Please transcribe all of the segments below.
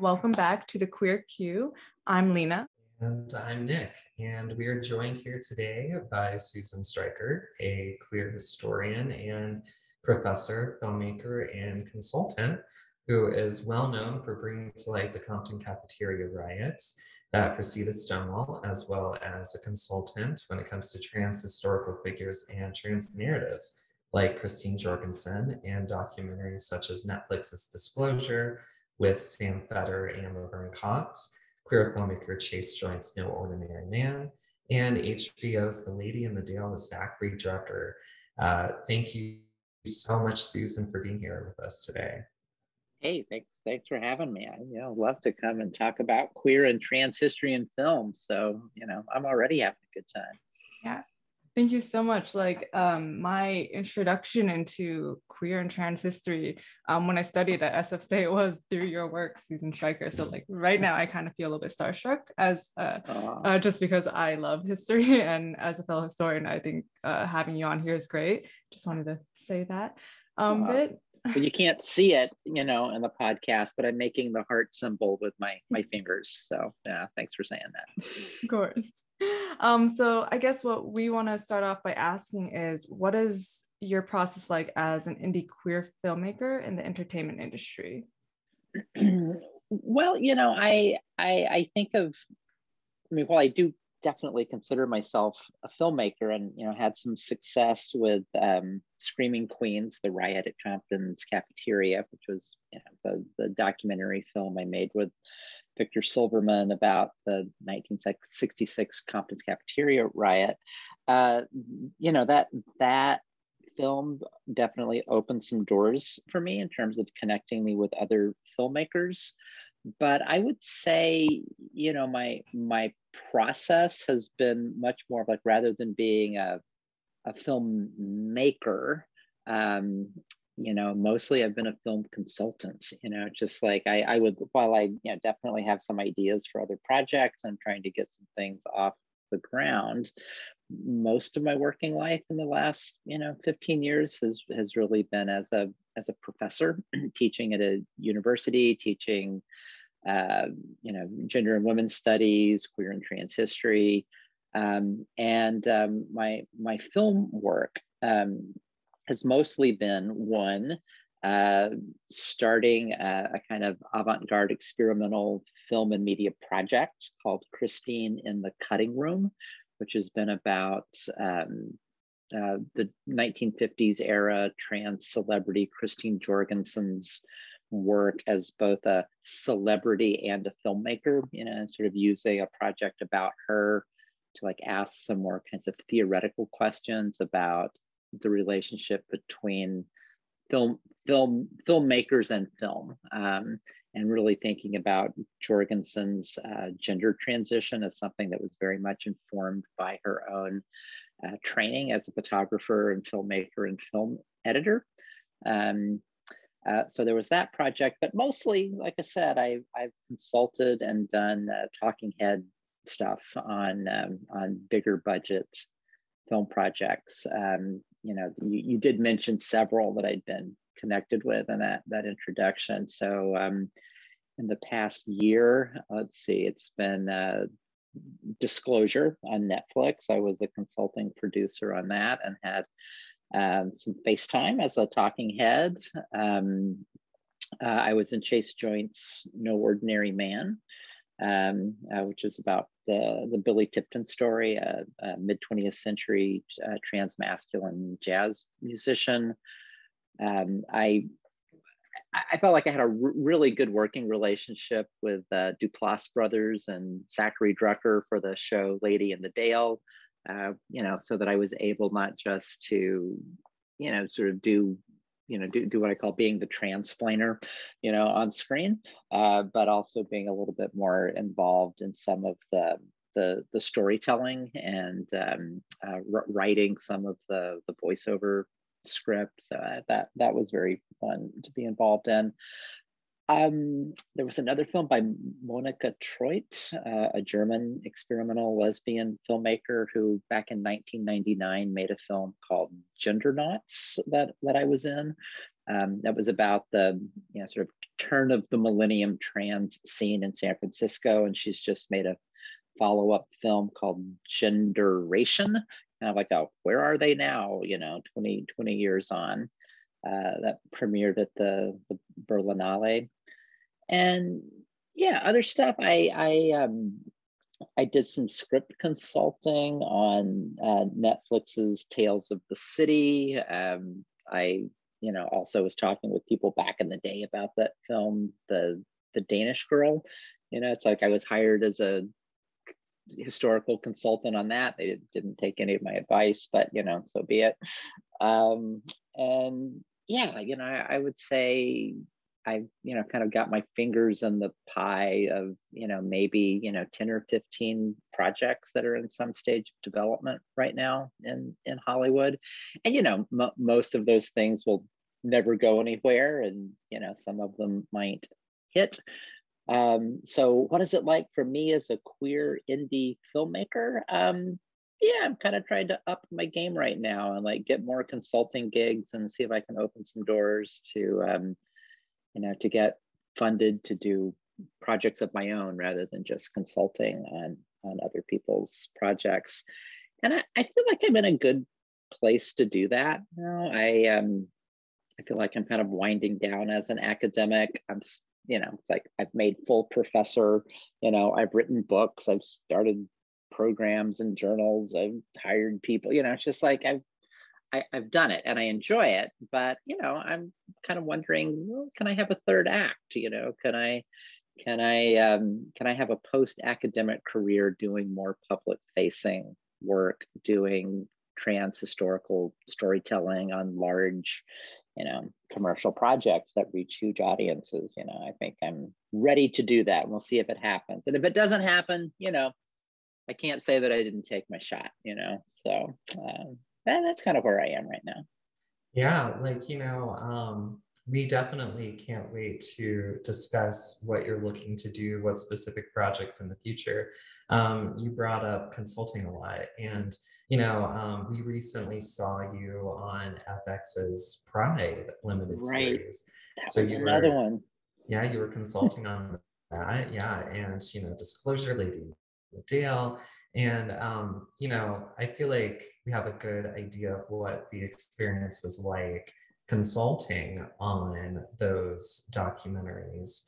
Welcome back to the Queer Q. I'm Lena. And I'm Nick, and we are joined here today by Susan Stryker, a queer historian and professor, filmmaker, and consultant who is well known for bringing to light the Compton cafeteria riots that preceded Stonewall, as well as a consultant when it comes to trans historical figures and trans narratives like Christine Jorgensen and documentaries such as Netflix's Disclosure with Sam Feder and Laverne Cox, queer filmmaker Chase Joynt's No Ordinary Man, and HBO's The Lady in the Dale with Zachary Drucker. Uh, thank you so much, Susan, for being here with us today. Hey, thanks, thanks for having me. I you know love to come and talk about queer and trans history in film. So you know, I'm already having a good time. Yeah, Thank you so much. Like um, my introduction into queer and trans history um, when I studied at SF State was through your work, Susan Stryker. So like right now, I kind of feel a little bit starstruck as uh, uh, just because I love history and as a fellow historian, I think uh, having you on here is great. Just wanted to say that. Um, but but you can't see it, you know, in the podcast, but I'm making the heart symbol with my my fingers. So yeah, thanks for saying that. Of course. Um, so I guess what we want to start off by asking is what is your process like as an indie queer filmmaker in the entertainment industry? well, you know, I I I think of I mean, while I do definitely consider myself a filmmaker and you know had some success with um, screaming queens the riot at compton's cafeteria which was you know, the, the documentary film i made with victor silverman about the 1966 compton's cafeteria riot. Uh, you know that that film definitely opened some doors for me in terms of connecting me with other filmmakers. But I would say, you know, my my process has been much more like rather than being a a filmmaker, um, you know, mostly I've been a film consultant. You know, just like I, I would, while I you know, definitely have some ideas for other projects, I'm trying to get some things off the ground. Most of my working life in the last, you know, 15 years has has really been as a as a professor, teaching at a university, teaching uh, you know, gender and women's studies, queer and trans history, um, and um, my my film work um, has mostly been one uh, starting a, a, kind of avant-garde experimental film and media project called Christine in the Cutting Room, which has been about um, uh, the 1950s era trans celebrity Christine Jorgensen's work as both a celebrity and a filmmaker, you know, sort of using a project about her to like ask some more kinds of theoretical questions about the relationship between film film filmmakers and film um, and really thinking about jorgensen's uh, gender transition as something that was very much informed by her own uh, training as a photographer and filmmaker and film editor. Um, uh, so there was that project, but mostly, like I said, I, I've consulted and done uh, talking head stuff on um, on bigger budget film projects. Um, you know, you, you, did mention several that I'd been connected with in that that introduction. So um, in the past year, let's see, it's been uh, Disclosure on Netflix. I was a consulting producer on that and had um, some FaceTime as a talking head. Um, uh, I was in Chase Joynt's No Ordinary Man, um, uh, which is about the, the Billy Tipton story, a, a mid 20th century uh, trans masculine jazz musician. Um, I I felt like I had a really good working relationship with uh, Duplass brothers and Zachary Drucker for the show Lady in the Dale uh, you know, so that I was able not just to, you know, sort of do, you know, do, do what I call being the transplainer, you know, on screen, uh, but also being a little bit more involved in some of the the, the storytelling and um, uh, writing some of the the voiceover script. So uh, that that was very fun to be involved in. Um, there was another film by Monica Treut, uh, a German experimental lesbian filmmaker who back in 1999 made a film called Gendernauts that, that I was in. Um, that was about the you know, sort of turn of the millennium trans scene in San Francisco, and she's just made a follow-up film called Genderation. Kind of like a where are they now? You know, 20, 20 years on. Uh, that premiered at the, the Berlinale. And yeah, other stuff. I I um I did some script consulting on uh, Netflix's Tales of the City. Um, I, you know, also was talking with people back in the day about that film, the the Danish Girl. You know, it's like I was hired as a historical consultant on that. They didn't take any of my advice, but you know, so be it. Um, and yeah, you know, I, I would say I, you know, kind of got my fingers in the pie of, you know, maybe, you know, 10 or 15 projects that are in some stage of development right now in, in Hollywood. And, you know, m- most of those things will never go anywhere. And, you know, some of them might hit. Um, so what is it like for me as a queer indie filmmaker? Um, yeah, I'm kind of trying to up my game right now and like get more consulting gigs and see if I can open some doors to, um, you know, to get funded to do projects of my own rather than just consulting on on other people's projects. And I, I feel like I'm in a good place to do that. You know, I um I feel like I'm kind of winding down as an academic. I'm you know, it's like I've made full professor, you know, I've written books, I've started programs and journals, I've hired people, you know, it's just like I've I, have done it and I enjoy it, but you know, I'm kind of wondering, well, can I have a third act? You know, can I can I um, can I have a post academic career doing more public facing work, doing trans historical storytelling on large, you know, commercial projects that reach huge audiences? You know, I think I'm ready to do that. We'll see if it happens, and if it doesn't happen, you know, I can't say that I didn't take my shot. You know, so. Um, that, that's kind of where I am right now. Yeah, like, you know, um, we definitely can't wait to discuss what you're looking to do, what specific projects in the future. Um, you brought up consulting a lot, and you know, um, we recently saw you on FX's Pride limited right. series. That so you another were, one. Yeah, you were consulting on that. Yeah, and you know, Disclosure Lady Dale. And, um, you know, I feel like we have a good idea of what the experience was like consulting on those documentaries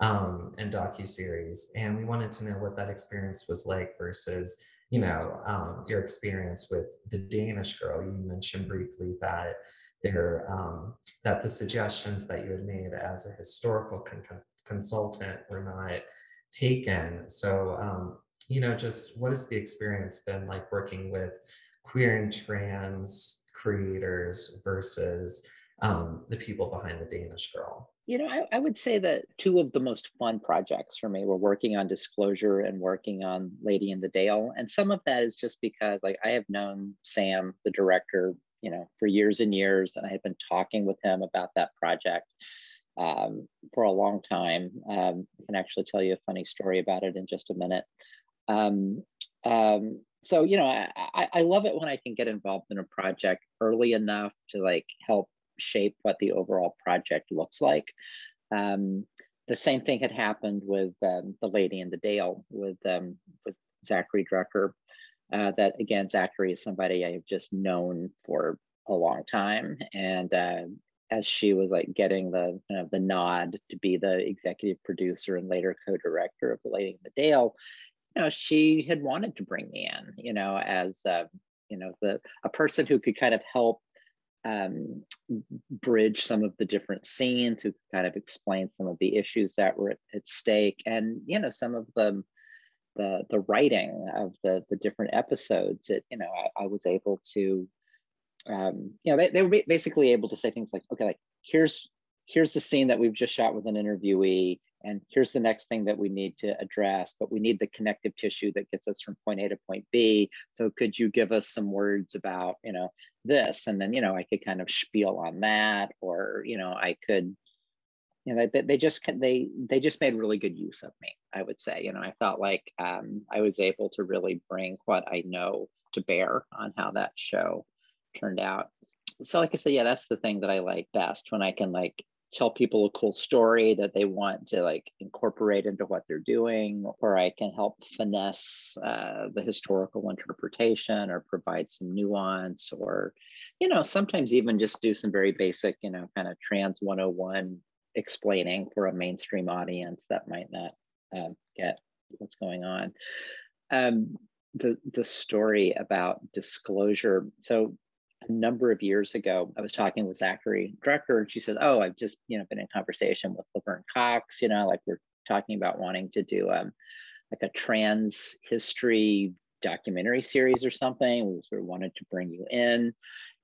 um, and docu-series. And we wanted to know what that experience was like versus, you know, um, your experience with the Danish girl. You mentioned briefly that there, um, that the suggestions that you had made as a historical con- consultant were not taken. So um, you know, just what has the experience been like working with queer and trans creators versus um, the people behind the Danish Girl? You know, I, I, would say that two of the most fun projects for me were working on Disclosure and working on Lady in the Dale. And some of that is just because, like, I have known Sam, the director, you know, for years and years, and I have been talking with him about that project um, for a long time. Um, I can actually tell you a funny story about it in just a minute. Um, um, so you know, I, I love it when I can get involved in a project early enough to like help shape what the overall project looks like. Um, the same thing had happened with um, the Lady in the Dale with um, with Zachary Drucker. Uh, that again, Zachary is somebody I have just known for a long time, and uh, as she was like getting the you know, the nod to be the executive producer and later co-director of the Lady in the Dale, you know, she had wanted to bring me in, you know, as uh, you know, the a person who could kind of help um, bridge some of the different scenes, who could kind of explain some of the issues that were at, at stake, and you know, some of the the the writing of the the different episodes. It you know, I, I was able to, um, you know, they, they were basically able to say things like, okay, like here's here's the scene that we've just shot with an interviewee and here's the next thing that we need to address but we need the connective tissue that gets us from point a to point b. So could you give us some words about you know this? And then you know i could kind of spiel on that or you know i could you know they, they just they they just made really good use of me i would say. You know i felt like um, i was able to really bring what i know to bear on how that show turned out. So like i said yeah that's the thing that i like best when i can like tell people a cool story that they want to like incorporate into what they're doing, or I can help finesse uh, the historical interpretation or provide some nuance, or, you know, sometimes even just do some very basic, you know, kind of trans 101 explaining for a mainstream audience that might not uh, get what's going on. Um, the the story about disclosure. So a number of years ago, I was talking with Zachary Drucker, and she said, "Oh, I've just you know been in conversation with Laverne Cox. You know, like we're talking about wanting to do um, like a trans history documentary series or something. We sort of wanted to bring you in."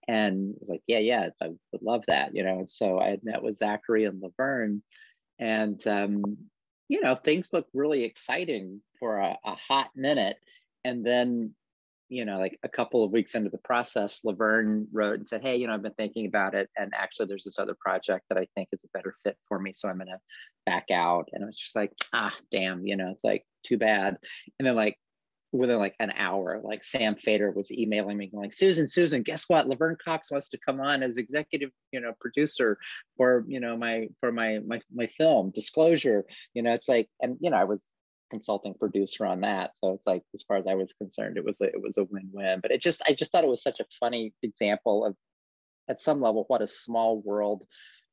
And like, yeah, yeah, I would love that, you know. And so I had met with Zachary and Laverne, and um, you know, things looked really exciting for a, a hot minute. And then, you know, like a couple of weeks into the process, Laverne wrote and said, Hey, you know, I've been thinking about it. And actually, there's this other project that I think is a better fit for me. So I'm going to back out. And it was just like, ah, damn, you know, it's like too bad. And then, like, within like an hour, like Sam Feder was emailing me like, Susan, Susan, guess what? Laverne Cox wants to come on as executive, you know, producer for, you know, my, for my, my, my film disclosure, you know, it's like, and, you know, I was consulting producer on that. So it's like, as far as I was concerned, it was, a, it was a win-win, but it just, I just thought it was such a funny example of at some level, what a small world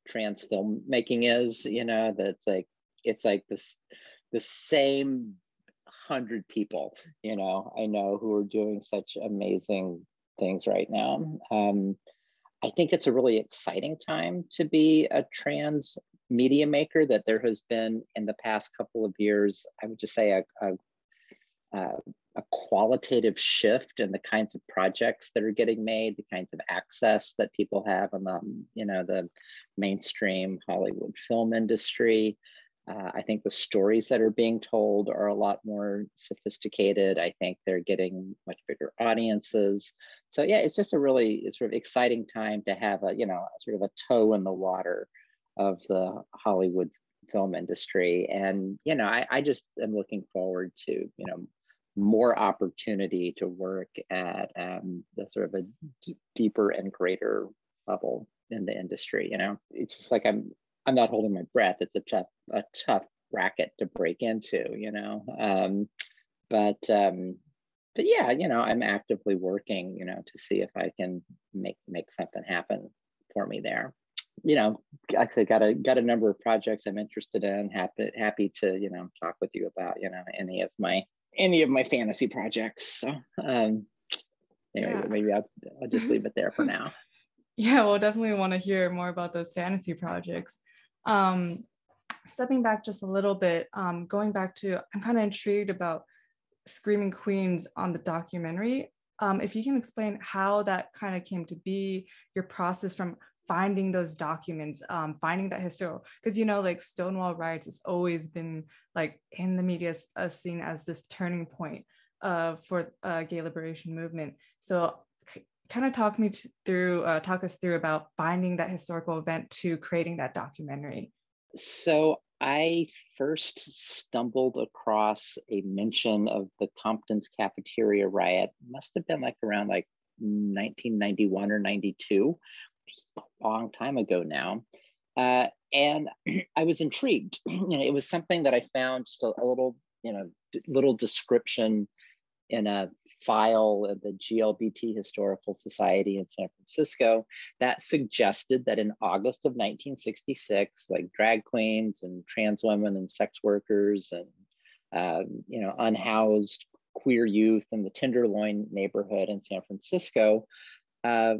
trans filmmaking is, you know, that's like, it's like this, the same hundred people, you know, I know who are doing such amazing things right now. Um, I think it's a really exciting time to be a trans media maker. That there has been in the past couple of years, I would just say a, a, a qualitative shift in the kinds of projects that are getting made, the kinds of access that people have on the you know the mainstream Hollywood film industry. Uh, I think the stories that are being told are a lot more sophisticated. I think they're getting much bigger audiences. So yeah, it's just a really sort of exciting time to have a you know sort of a toe in the water of the Hollywood film industry. And you know, I, I just am looking forward to you know more opportunity to work at um, the sort of a d- deeper and greater level in the industry. You know, it's just like I'm I'm not holding my breath. It's a tough, a tough bracket to break into, you know. Um, but um, but yeah, you know, I'm actively working, you know, to see if I can make make something happen for me there. You know, like I said, got a got a number of projects I'm interested in. Happy happy to you know talk with you about you know any of my any of my fantasy projects. So um, anyway, yeah. maybe I'll, I'll just leave it there for now. Yeah, we'll definitely want to hear more about those fantasy projects. Um, stepping back just a little bit, um, going back to, I'm kind of intrigued about Screaming Queens on the documentary. Um, if you can explain how that kind of came to be, your process from finding those documents, um, finding that historical, because you know, like Stonewall riots has always been like in the media uh, seen as this turning point uh, for uh, gay liberation movement. So kind of talk me through, uh, talk us through about finding that historical event to creating that documentary. So I first stumbled across a mention of the Compton's cafeteria riot. Must have been like around like 1991 or 92, which is a long time ago now. Uh, and I was intrigued. you know, it was something that I found just a, a little, you know, little description in a file of the GLBT Historical Society in San Francisco that suggested that in August of 1966, like drag queens and trans women and sex workers and um, you know unhoused queer youth in the Tenderloin neighborhood in San Francisco uh,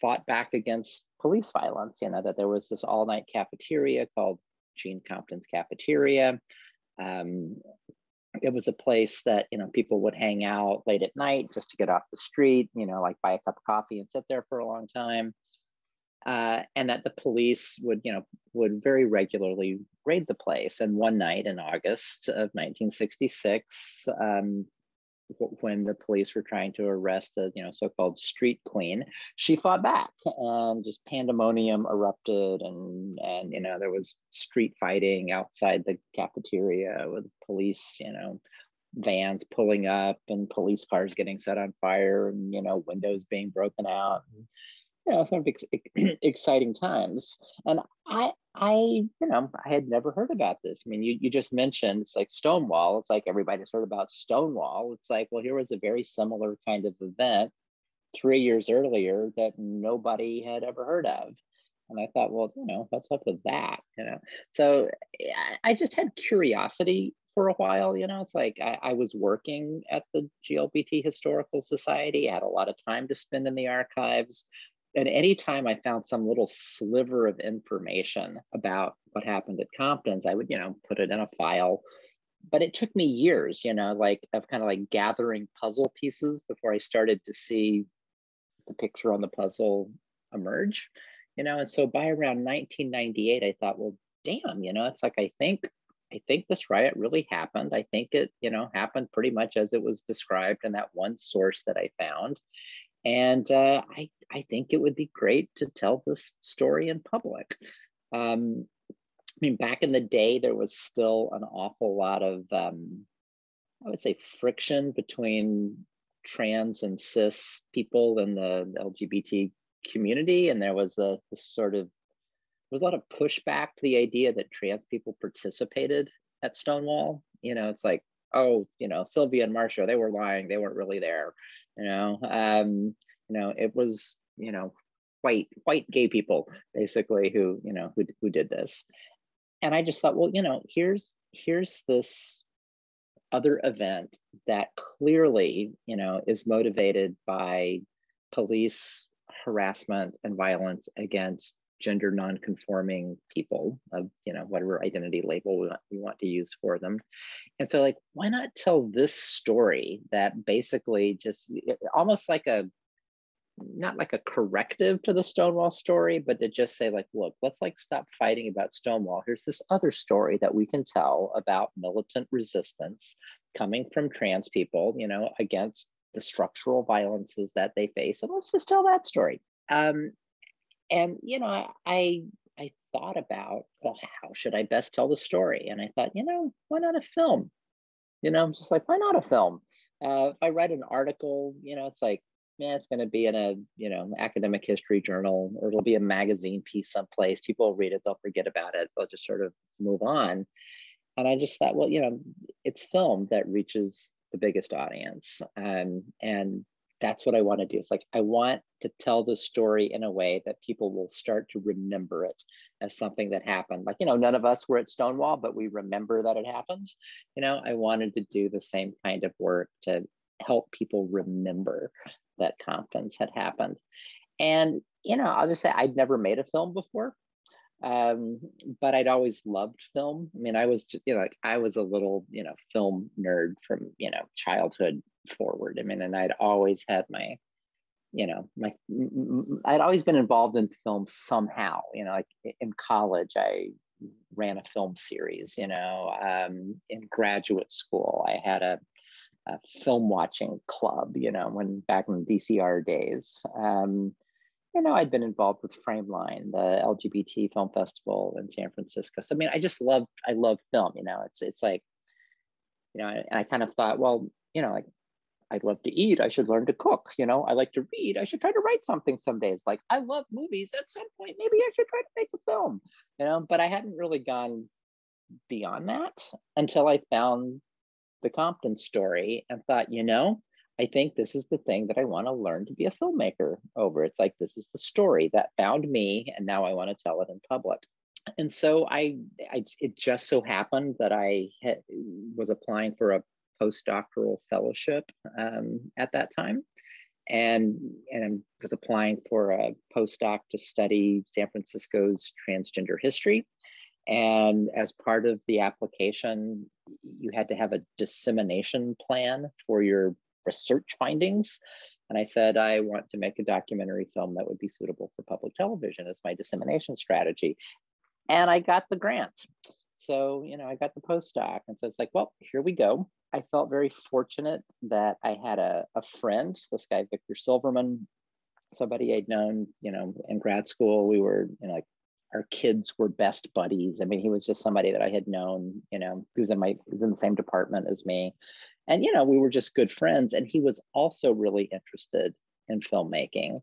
fought back against police violence. You know that there was this all-night cafeteria called Gene Compton's Cafeteria. Um, it was a place that you know people would hang out late at night just to get off the street you know like buy a cup of coffee and sit there for a long time uh, and that the police would you know would very regularly raid the place and one night in august of 1966 um, when the police were trying to arrest the you know so-called street queen she fought back and just pandemonium erupted and and you know there was street fighting outside the cafeteria with police you know vans pulling up and police cars getting set on fire and you know windows being broken out you know, some ex- exciting times. And I, I, you know, I had never heard about this. I mean, you, you just mentioned it's like Stonewall. It's like everybody's heard about Stonewall. It's like, well, here was a very similar kind of event three years earlier that nobody had ever heard of. And I thought, well, you know, what's up with that? You know, so I just had curiosity for a while. You know, it's like I, I, was working at the GLBT Historical Society. I had a lot of time to spend in the archives. And anytime I found some little sliver of information about what happened at Compton's, I would, you know, put it in a file. But it took me years, you know, like of kind of like gathering puzzle pieces before I started to see the picture on the puzzle emerge, you know. And so by around 1998, I thought, well, damn, you know, it's like I think I think this riot really happened. I think it, you know, happened pretty much as it was described in that one source that I found. And uh, I, I think it would be great to tell this story in public. Um, I mean, back in the day, there was still an awful lot of, um, I would say, friction between trans and cis people in the LGBT community. And there was a sort of there was a lot of pushback to the idea that trans people participated at Stonewall. You know, it's like, oh, you know, Sylvia and Marsha, they were lying. They weren't really there. You know, um, you know, it was, you know, white white gay people basically who, you know, who who did this. And I just thought, well, you know, here's here's this other event that clearly, you know, is motivated by police harassment and violence against gender non-conforming people of you know whatever identity label we want, we want to use for them. And so like why not tell this story that basically just almost like a not like a corrective to the stonewall story but to just say like look let's like stop fighting about stonewall. Here's this other story that we can tell about militant resistance coming from trans people you know against the structural violences that they face. And let's just tell that story. Um, and you know i i thought about well how should i best tell the story? And i thought you know why not a film? You know i'm just like why not a film? Uh, if i write an article you know it's like yeah it's going to be in a you know academic history journal or it'll be a magazine piece someplace. People will read it they'll forget about it they'll just sort of move on. And i just thought well you know it's film that reaches the biggest audience. Um, and that's what I want to do. It's like I want to tell the story in a way that people will start to remember it as something that happened. Like, you know, none of us were at Stonewall, but we remember that it happens. You know, I wanted to do the same kind of work to help people remember that Compton's had happened. And, you know, I'll just say I'd never made a film before. Um, but I'd always loved film. I mean, I was you know, like I was a little, you know, film nerd from, you know, childhood forward. I mean, and I'd always had my, you know, my, I'd always been involved in film somehow, you know, like in college, I ran a film series, you know, um, in graduate school, I had a, a, film watching club, you know, when back in the VCR days. Um, you know, I'd been involved with Frameline, the LGBT film festival in San Francisco. So I mean, I just love, I love film. You know, it's it's like, you know, and I kind of thought, well, you know, like I love to eat. I should learn to cook. You know, I like to read. I should try to write something some days. Like I love movies. At some point, maybe I should try to make a film. You know, but I hadn't really gone beyond that until I found the Compton story and thought, you know, I think this is the thing that I want to learn to be a filmmaker over. It's like this is the story that found me, and now I want to tell it in public. And so I, I it just so happened that I had, was applying for a postdoctoral fellowship um, at that time. And, and was applying for a postdoc to study San Francisco's transgender history. And as part of the application, you had to have a dissemination plan for your research findings. And I said, I want to make a documentary film that would be suitable for public television as my dissemination strategy. And I got the grant. So, you know, I got the postdoc. And so it's like, well, here we go. I felt very fortunate that I had a, a friend, this guy, Victor Silverman, somebody I'd known, you know, in grad school. We were, you know, like our kids were best buddies. I mean, he was just somebody that I had known, you know, he was in my, he was in the same department as me. And, you know, we were just good friends. And he was also really interested in filmmaking.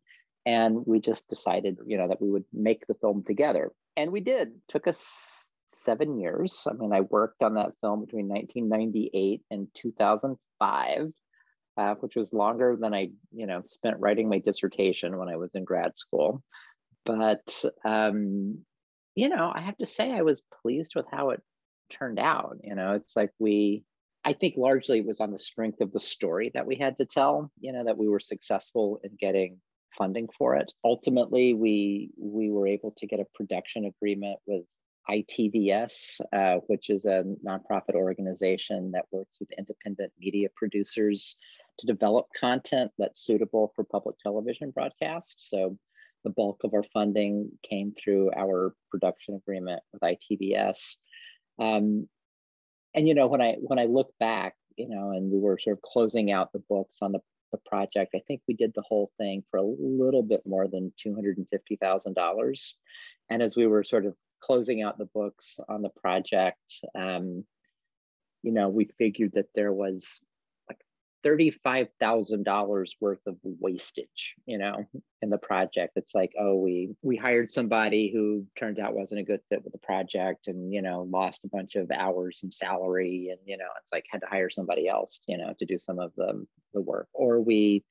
and we just decided, you know, that we would make the film together. And we did. Took us seven years. I mean, I worked on that film between 1998 and 2005, uh, which was longer than I, you know, spent writing my dissertation when I was in grad school. But, um, you know, I have to say I was pleased with how it turned out. You know, it's like we, I think largely it was on the strength of the story that we had to tell, you know, that we were successful in getting funding for it. Ultimately, we we were able to get a production agreement with ITVS, uh, which is a nonprofit organization that works with independent media producers to develop content that's suitable for public television broadcast. So the bulk of our funding came through our production agreement with ITVS. Um, and you know, when I when I look back, you know, and we were sort of closing out the books on the the project. I think we did the whole thing for a little bit more than $250,000. And as we were sort of closing out the books on the project, um, you know, we figured that there was like $35,000 worth of wastage, you know, in the project. It's like, oh, we we hired somebody who turned out wasn't a good fit with the project and, you know, lost a bunch of hours and salary and, you know, it's like had to hire somebody else, you know, to do some of the the work. Or we,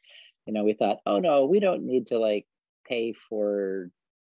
you know, we thought, oh no, we don't need to like pay for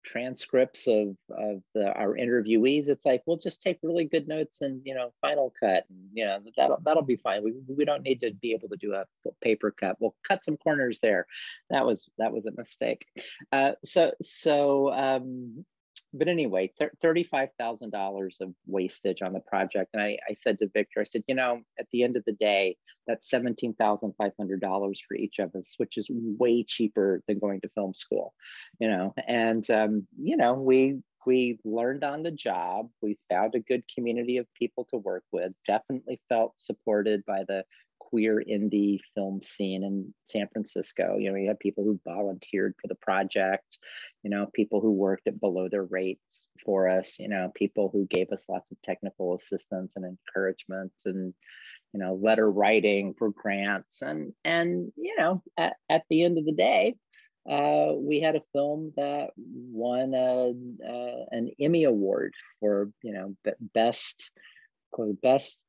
transcripts of of the, our interviewees it's like we'll just take really good notes and you know final cut and you know that'll that'll be fine. We, we don't need to be able to do a paper cut. We'll cut some corners there. That was that was a mistake. Uh, so so um, but anyway, $35,000 of wastage on the project. And I, I said to Victor, I said, you know, at the end of the day, that's $17,500 for each of us, which is way cheaper than going to film school, you know? And, um, you know, we, we learned on the job. We found a good community of people to work with, definitely felt supported by the queer indie film scene in San Francisco. You know, we had people who volunteered for the project, you know, people who worked at below their rates for us, you know, people who gave us lots of technical assistance and encouragement and, you know, letter writing for grants. And, and you know, at, at the end of the day, uh, we had a film that won a, uh, an Emmy Award for, you know, best quote, best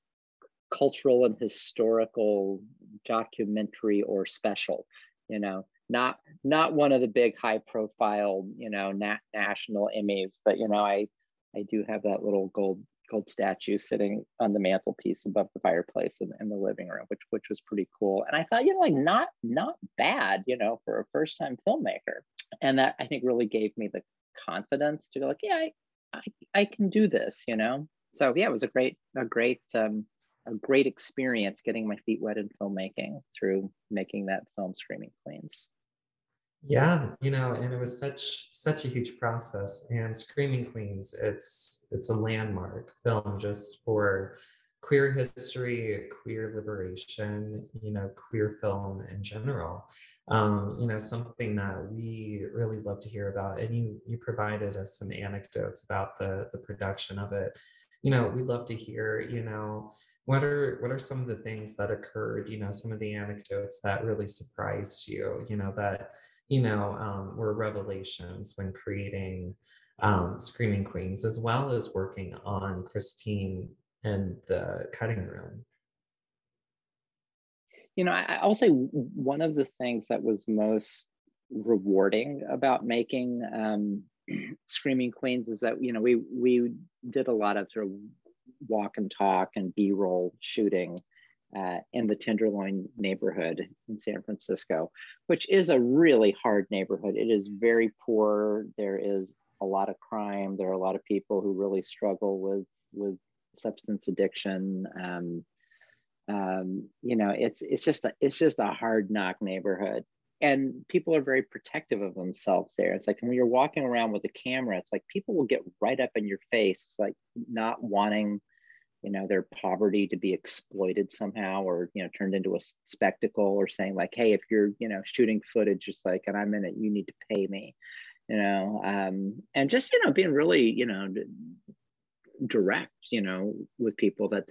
cultural and historical documentary or special you know not not one of the big high profile you know nat- national emmys but you know i i do have that little gold gold statue sitting on the mantelpiece above the fireplace in, in the living room which which was pretty cool. And i thought you know like not not bad you know for a first time filmmaker. And that i think really gave me the confidence to go like yeah I, I, I can do this you know? So yeah it was a great a great um, a great experience getting my feet wet in filmmaking through making that film Screaming Queens. Yeah, you know, and it was such such a huge process. And Screaming Queens, it's it's a landmark film just for queer history, queer liberation, you know, queer film in general. Um, you know, something that we really love to hear about. And you you provided us some anecdotes about the the production of it. You know, we'd love to hear, you know, what are what are some of the things that occurred you know some of the anecdotes that really surprised you you know that you know um, were revelations when creating um, screaming queens as well as working on christine and the cutting room? You know I, i'll say one of the things that was most rewarding about making um, screaming queens is that you know we we did a lot of sort of walk and talk and b-roll shooting uh, in the tenderloin neighborhood in san francisco which is a really hard neighborhood. It is very poor. There is a lot of crime. There are a lot of people who really struggle with with substance addiction. Um, um, you know it's it's just a, it's just a hard knock neighborhood. And people are very protective of themselves there. It's like when you're walking around with a camera, it's like people will get right up in your face, like not wanting, you know, their poverty to be exploited somehow or, you know, turned into a spectacle or saying like, hey, if you're, you know, shooting footage, just like, and I'm in it, you need to pay me, you know, um, and just, you know, being really, you know, direct, you know, with people that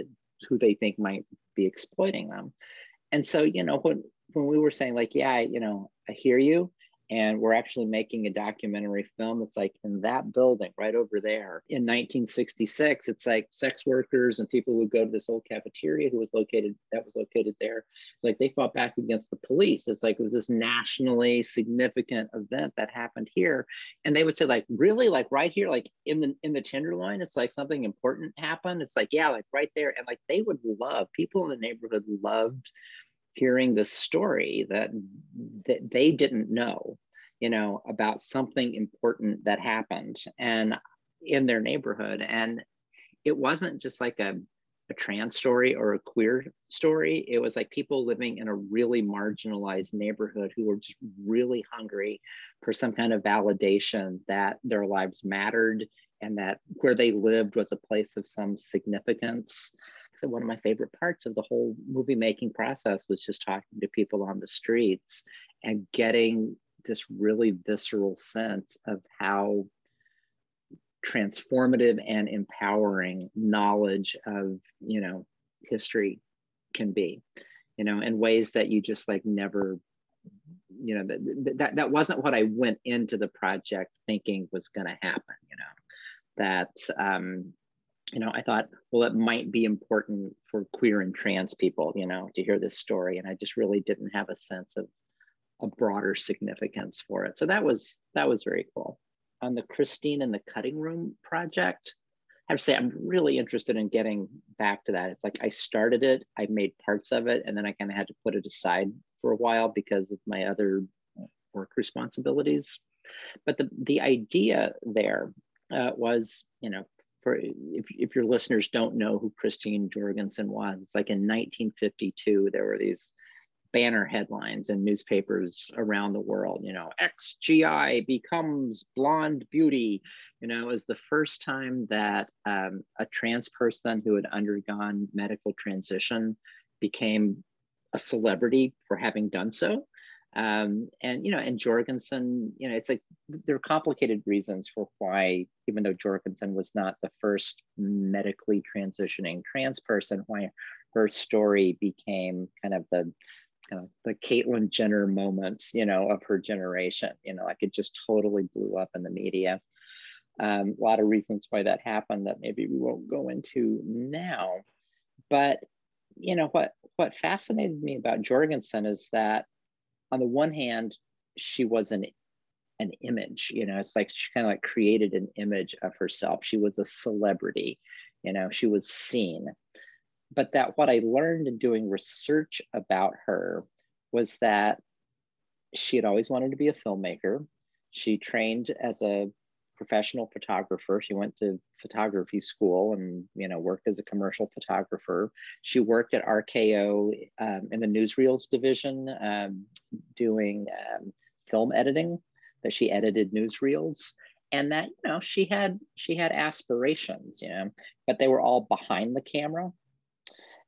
who they think might be exploiting them. And so, you know, when when we were saying like, yeah, you know, I hear you. And we're actually making a documentary film. It's like in that building right over there. In 1966 it's like sex workers and people would go to this old cafeteria who was located that was located there. It's like they fought back against the police. It's like it was this nationally significant event that happened here. And they would say like really? Like right here? Like in the in the tenderloin? It's like something important happened? It's like yeah like right there. And like they would love people in the neighborhood loved hearing this story that, that they didn't know, you know, about something important that happened and in their neighborhood. And it wasn't just like a, a trans story or a queer story. It was like people living in a really marginalized neighborhood who were just really hungry for some kind of validation that their lives mattered and that where they lived was a place of some significance so one of my favorite parts of the whole movie making process was just talking to people on the streets and getting this really visceral sense of how transformative and empowering knowledge of you know history can be you know in ways that you just like never you know that that, that wasn't what i went into the project thinking was going to happen you know that um, you know, I thought, well, it might be important for queer and trans people, you know, to hear this story. And I just really didn't have a sense of a broader significance for it. So that was that was very cool. On the Christine and the Cutting Room project, I have to say I'm really interested in getting back to that. It's like I started it, I made parts of it, and then I kind of had to put it aside for a while because of my other work responsibilities. But the the idea there uh, was, you know, for if, if your listeners don't know who Christine Jorgensen was, it's like in 1952, there were these banner headlines in newspapers around the world, you know, Ex-GI becomes blonde beauty, you know, is the first time that um, a trans person who had undergone medical transition became a celebrity for having done so. Um, and you know, and Jorgensen, you know, it's like there are complicated reasons for why, even though Jorgensen was not the first medically transitioning trans person, why her story became kind of the kind of the Caitlyn Jenner moment, you know, of her generation. You know, like it just totally blew up in the media. Um, a lot of reasons why that happened that maybe we won't go into now. But you know what what fascinated me about Jorgensen is that on the one hand, she was an an image, you know, it's like she kind of like created an image of herself. She was a celebrity, you know, she was seen. But that what I learned in doing research about her was that she had always wanted to be a filmmaker. She trained as a professional photographer. She went to photography school and you know worked as a commercial photographer. She worked at RKO um, in the newsreels division, um, doing um, film editing. That she edited newsreels, and that you know she had she had aspirations, you know, but they were all behind the camera,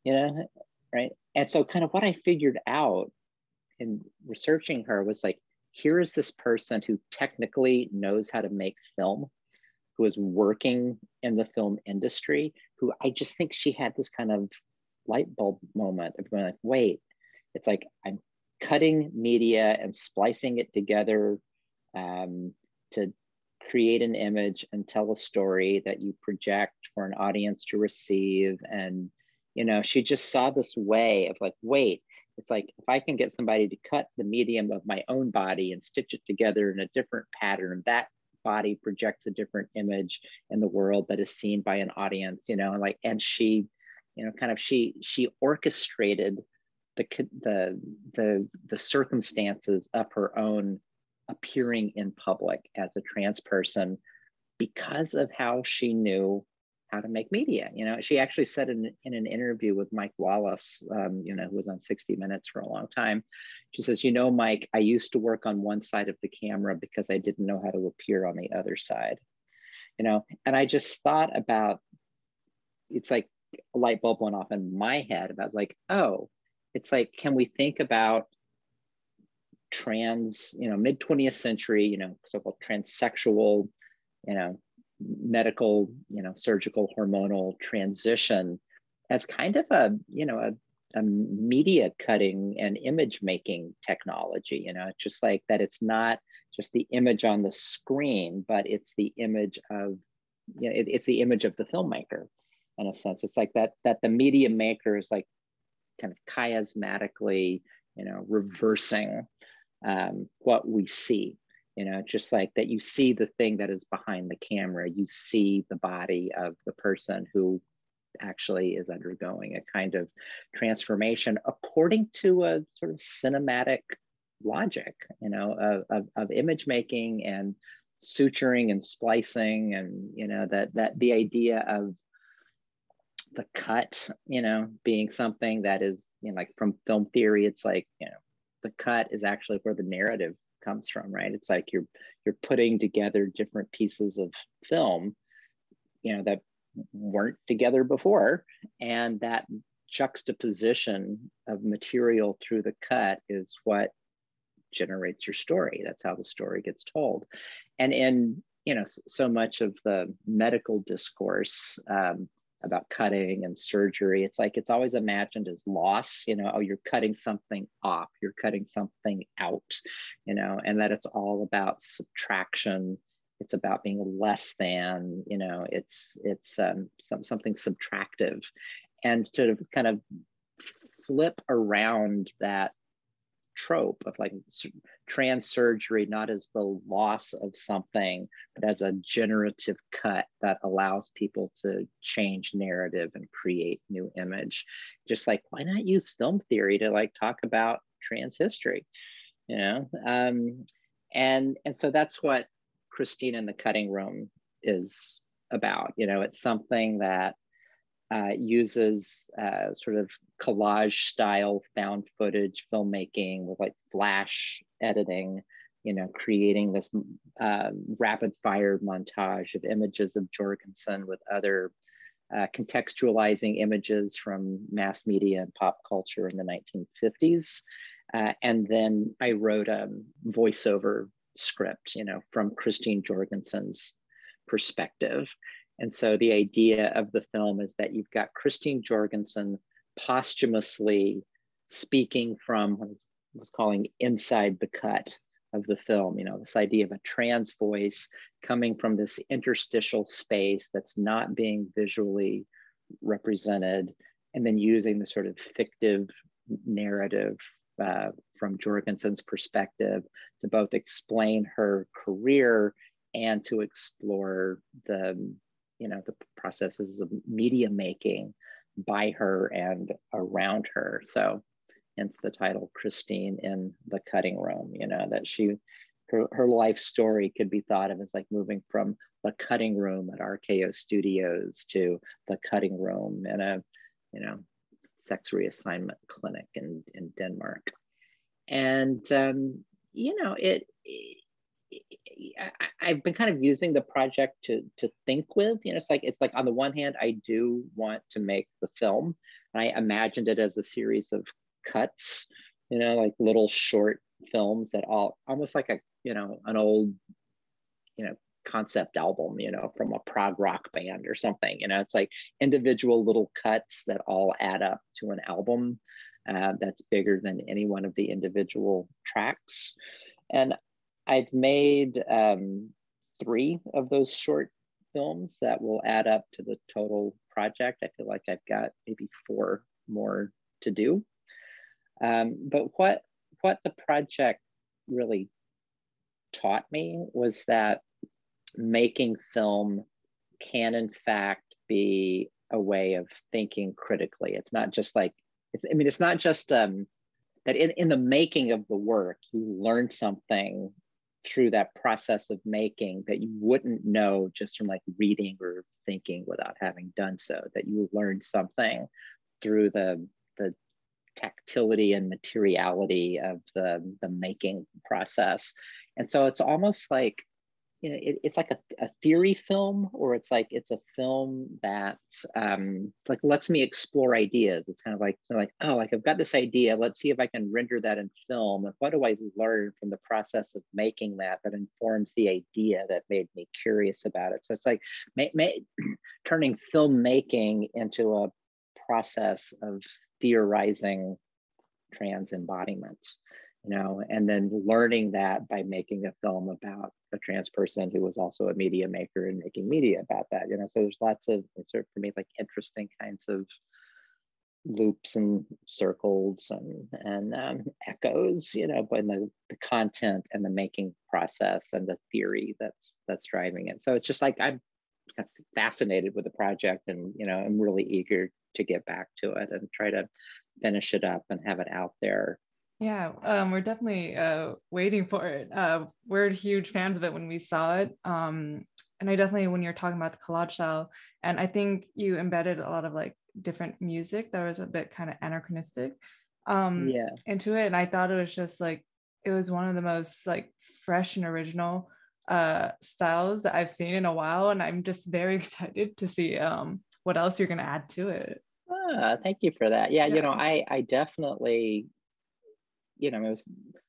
you know, right? And so, kind of what I figured out in researching her was like here is this person who technically knows how to make film, who is working in the film industry, who I just think she had this kind of light bulb moment of going like, wait, it's like I'm cutting media and splicing it together um, to create an image and tell a story that you project for an audience to receive. And, you know, she just saw this way of like, wait, it's like if I can get somebody to cut the medium of my own body and stitch it together in a different pattern, that body projects a different image in the world that is seen by an audience, you know, and like, and she, you know, kind of she she orchestrated the the the the circumstances of her own appearing in public as a trans person because of how she knew how to make media. You know, she actually said in, in an interview with Mike Wallace, um, you know, who was on 60 Minutes for a long time, she says, you know, Mike, I used to work on one side of the camera because I didn't know how to appear on the other side. You know, and I just thought about, it's like a light bulb went off in my head about like, oh, it's like, can we think about trans, you know, mid 20th century, you know, so-called transsexual, you know, medical, you know, surgical hormonal transition as kind of a, you know, a a media cutting and image making technology you know just like that it's not just the image on the screen but it's the image of you know it, it's the image of the filmmaker in a sense. It's like that that the media maker is like kind of chiasmatically you know reversing um, what we see you know just like that you see the thing that is behind the camera you see the body of the person who actually is undergoing a kind of transformation according to a sort of cinematic logic, you know, of, of, of image making and suturing and splicing and, you know, that, that the idea of the cut, you know, being something that is, you know, like from film theory, it's like, you know, the cut is actually where the narrative comes from, right? It's like you're you're putting together different pieces of film, you know, that weren't together before. And that juxtaposition of material through the cut is what generates your story. That's how the story gets told. And in, you know, so much of the medical discourse, um, about cutting and surgery. It's like it's always imagined as loss, you know, oh, you're cutting something off, you're cutting something out, you know, and that it's all about subtraction it's about being less than you know it's it's um, some, something subtractive and to kind of flip around that trope of like trans surgery not as the loss of something but as a generative cut that allows people to change narrative and create new image just like why not use film theory to like talk about trans history you know um, and and so that's what Christine in the Cutting Room is about. You know, it's something that uh, uses uh, sort of collage style found footage filmmaking with like flash editing, you know, creating this uh, rapid fire montage of images of Jorgensen with other uh, contextualizing images from mass media and pop culture in the 1950s. Uh, and then I wrote a voiceover script, you know, from Christine Jorgensen's perspective. And so the idea of the film is that you've got Christine Jorgensen posthumously speaking from what I was calling inside the cut of the film, you know, this idea of a trans voice coming from this interstitial space that's not being visually represented, and then using the sort of fictive narrative uh, from Jorgensen's perspective to both explain her career and to explore the, you know, the processes of media making by her and around her. So hence the title Christine in the cutting room, you know, that she her, her life story could be thought of as like moving from the cutting room at RKO Studios to the cutting room in a, you know, sex reassignment clinic in, in Denmark and um, you know it, it I, have been kind of using the project to to think with. You know, it's like it's like on the one hand, I do want to make the film. I imagined it as a series of cuts, you know, like little short films that all almost like a you know an old you know concept album, you know, from a prog rock band or something. You know, it's like individual little cuts that all add up to an album uh, that's bigger than any one of the individual tracks. And I've made um, three of those short films that will add up to the total project. I feel like I've got maybe four more to do. Um, but what what the project really taught me was that making film can in fact be a way of thinking critically. It's not just like it's, I mean, it's not just um, that in, in the making of the work, you learn something through that process of making that you wouldn't know just from like reading or thinking without having done so, that you learned something through the, the tactility and materiality of the, the making process. And so it's almost like you know, it, it's like a, a theory film or it's like it's a film that um, like lets me explore ideas. It's kind of like like oh like i've got this idea. Let's see if i can render that in film. And what do i learn from the process of making that that informs the idea that made me curious about it? So it's like ma- ma- turning filmmaking into a process of theorizing trans embodiments you know and then learning that by making a film about a trans person who was also a media maker and making media about that you know so there's lots of sort of for me like interesting kinds of loops and circles and and um, echoes you know but the, the content and the making process and the theory that's that's driving it. So it's just like i'm kind of fascinated with the project and you know i'm really eager to get back to it and try to finish it up and have it out there yeah, um, we're definitely uh, waiting for it. Uh, we're huge fans of it when we saw it. Um, and I definitely, when you're talking about the collage style, and I think you embedded a lot of like different music that was a bit kind of anachronistic um, yeah. into it. And I thought it was just like, it was one of the most like fresh and original uh, styles that I've seen in a while. And I'm just very excited to see um, what else you're going to add to it. Ah, thank you for that. Yeah, yeah, you know, I I definitely you know, I was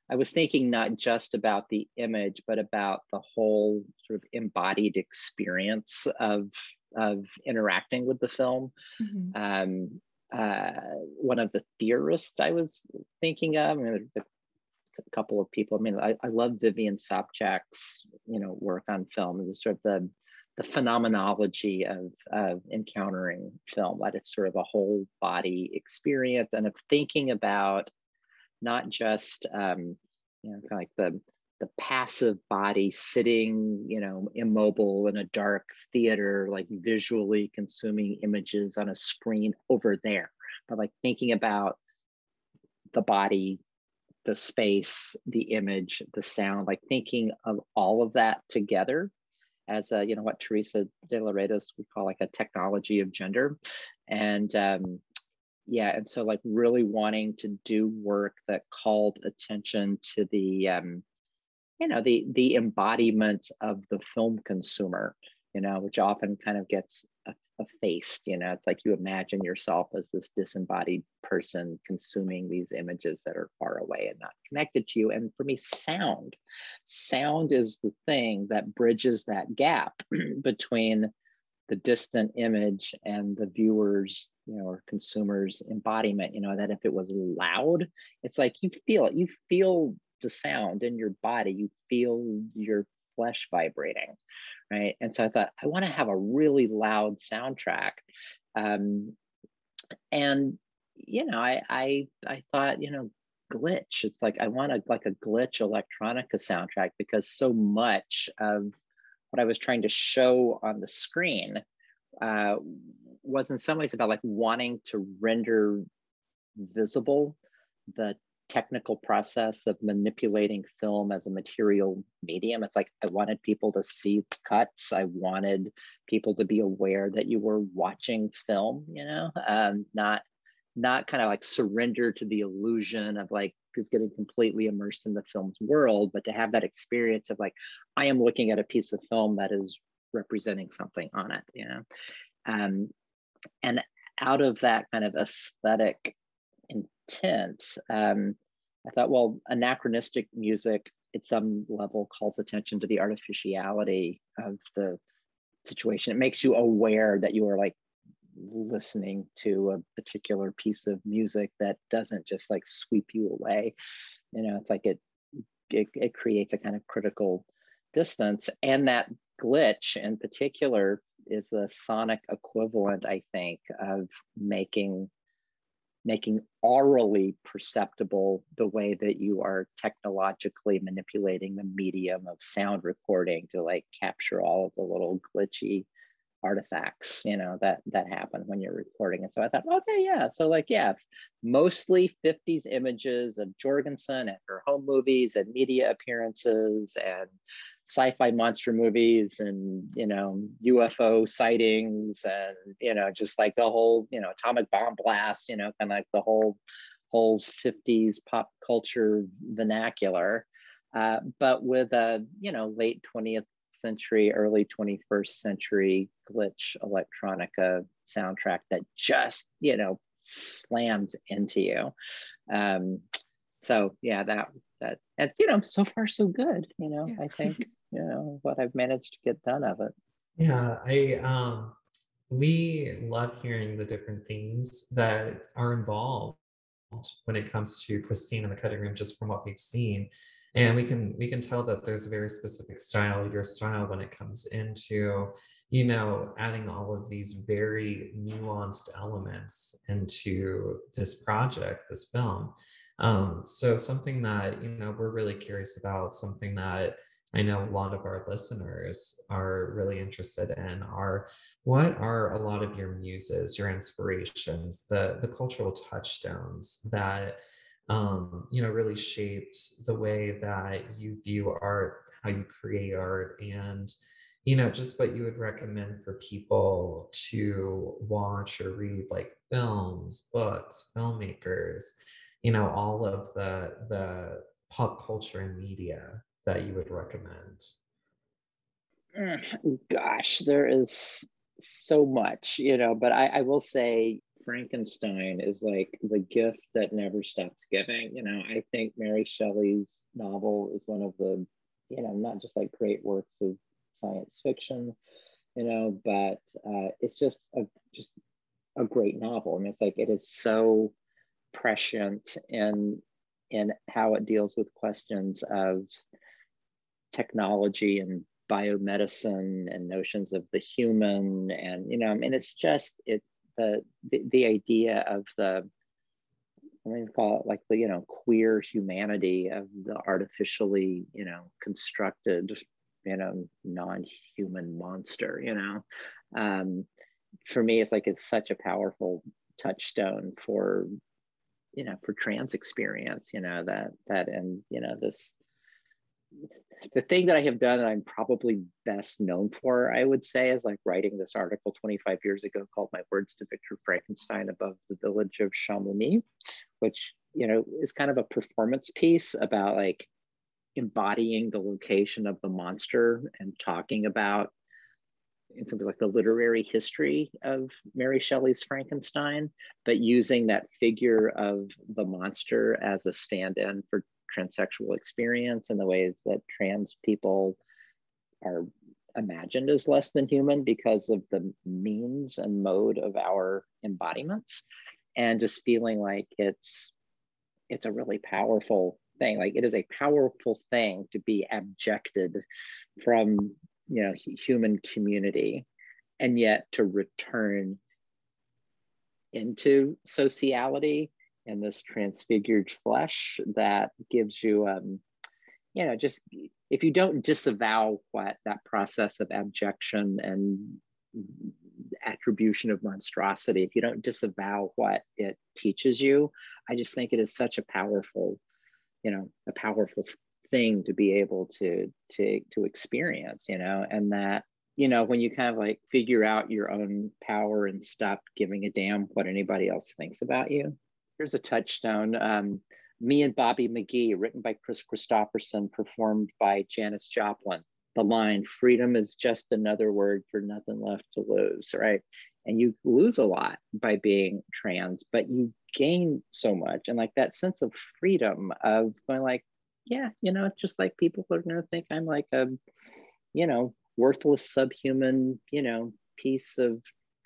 I was thinking not just about the image, but about the whole sort of embodied experience of of interacting with the film. Mm-hmm. Um, uh, one of the theorists I was thinking of, I mean, a couple of people. I mean, I, I love Vivian Sobchack's you know work on film and sort of the the phenomenology of, of encountering film, that it's sort of a whole body experience and of thinking about not just um, you know kind of like the the passive body sitting you know immobile in a dark theater like visually consuming images on a screen over there but like thinking about the body the space the image the sound like thinking of all of that together as a you know what teresa de Lauretis would call like a technology of gender. And um, yeah and so like really wanting to do work that called attention to the um, you know the the embodiment of the film consumer you know which often kind of gets effaced you know it's like you imagine yourself as this disembodied person consuming these images that are far away and not connected to you and for me sound. Sound is the thing that bridges that gap between the distant image and the viewer's you know or consumer's embodiment you know that if it was loud it's like you feel it you feel the sound in your body you feel your flesh vibrating right? And so i thought i want to have a really loud soundtrack. Um, and you know i i i thought you know glitch it's like i want a like a glitch electronica soundtrack because so much of what I was trying to show on the screen uh, was in some ways about like wanting to render visible the technical process of manipulating film as a material medium. It's like I wanted people to see cuts. I wanted people to be aware that you were watching film, you know, um, not not kind of like surrender to the illusion of like is getting completely immersed in the film's world, but to have that experience of like, I am looking at a piece of film that is representing something on it, you know. Um, and out of that kind of aesthetic intent, um, I thought, well, anachronistic music at some level calls attention to the artificiality of the situation. It makes you aware that you are like listening to a particular piece of music that doesn't just like sweep you away. You know it's like it it, it creates a kind of critical distance. And that glitch in particular is the sonic equivalent i think of making making aurally perceptible the way that you are technologically manipulating the medium of sound recording to like capture all of the little glitchy artifacts you know that that happen when you're recording. And so i thought okay yeah. So like yeah mostly 50s images of jorgensen and her home movies and media appearances and sci-fi monster movies and you know ufo sightings and you know just like the whole you know atomic bomb blast you know kind of like the whole whole 50s pop culture vernacular. Uh, but with a you know late 20th century, early 21st century glitch electronica soundtrack that just, you know, slams into you. Um, so yeah, that that and you know, so far so good. You know, yeah. I think you know what I've managed to get done of it. Yeah, I um we love hearing the different themes that are involved when it comes to Christine and the cutting room, just from what we've seen. And we can we can tell that there's a very specific style, your style, when it comes into, you know, adding all of these very nuanced elements into this project, this film. Um, so something that you know we're really curious about, something that I know a lot of our listeners are really interested in are what are a lot of your muses, your inspirations, the the cultural touchstones that um, you know really shaped the way that you view art, how you create art, and you know just what you would recommend for people to watch or read, like films, books, filmmakers, you know all of the the pop culture and media that you would recommend? Mm, gosh, there is so much, you know, but I, I will say Frankenstein is like the gift that never stops giving. You know, I think Mary Shelley's novel is one of the, you know, not just like great works of science fiction, you know, but uh, it's just a just a great novel. I mean, it's like it is so prescient in in how it deals with questions of technology and biomedicine and notions of the human and you know i mean it's just it the the, the idea of the I mean, call it like the you know queer humanity of the artificially you know constructed you know non-human monster. You know, um, for me, it's like it's such a powerful touchstone for you know for trans experience. You know that that and you know this the thing that I have done that I'm probably best known for, I would say, is like writing this article 25 years ago called My Words to Victor Frankenstein Above the Village of Chamonix, which, you know, is kind of a performance piece about like embodying the location of the monster and talking about in some ways like the literary history of Mary Shelley's Frankenstein, but using that figure of the monster as a stand-in for transsexual experience and the ways that trans people are imagined as less than human because of the means and mode of our embodiments. And just feeling like it's it's a really powerful thing like it is a powerful thing to be abjected from you know human community and yet to return into sociality and this transfigured flesh that gives you um, you know just if you don't disavow what that process of abjection and attribution of monstrosity if you don't disavow what it teaches you i just think it is such a powerful you know a powerful thing to be able to to to experience you know and that you know when you kind of like figure out your own power and stop giving a damn what anybody else thinks about you here's a touchstone. Um, Me and Bobby McGee, written by Kris Kristofferson, performed by Janis Joplin. The line, freedom is just another word for nothing left to lose, right? And you lose a lot by being trans, but you gain so much. And like that sense of freedom of going like, yeah, you know, just like people are gonna think I'm like a, you know, worthless subhuman, you know, piece of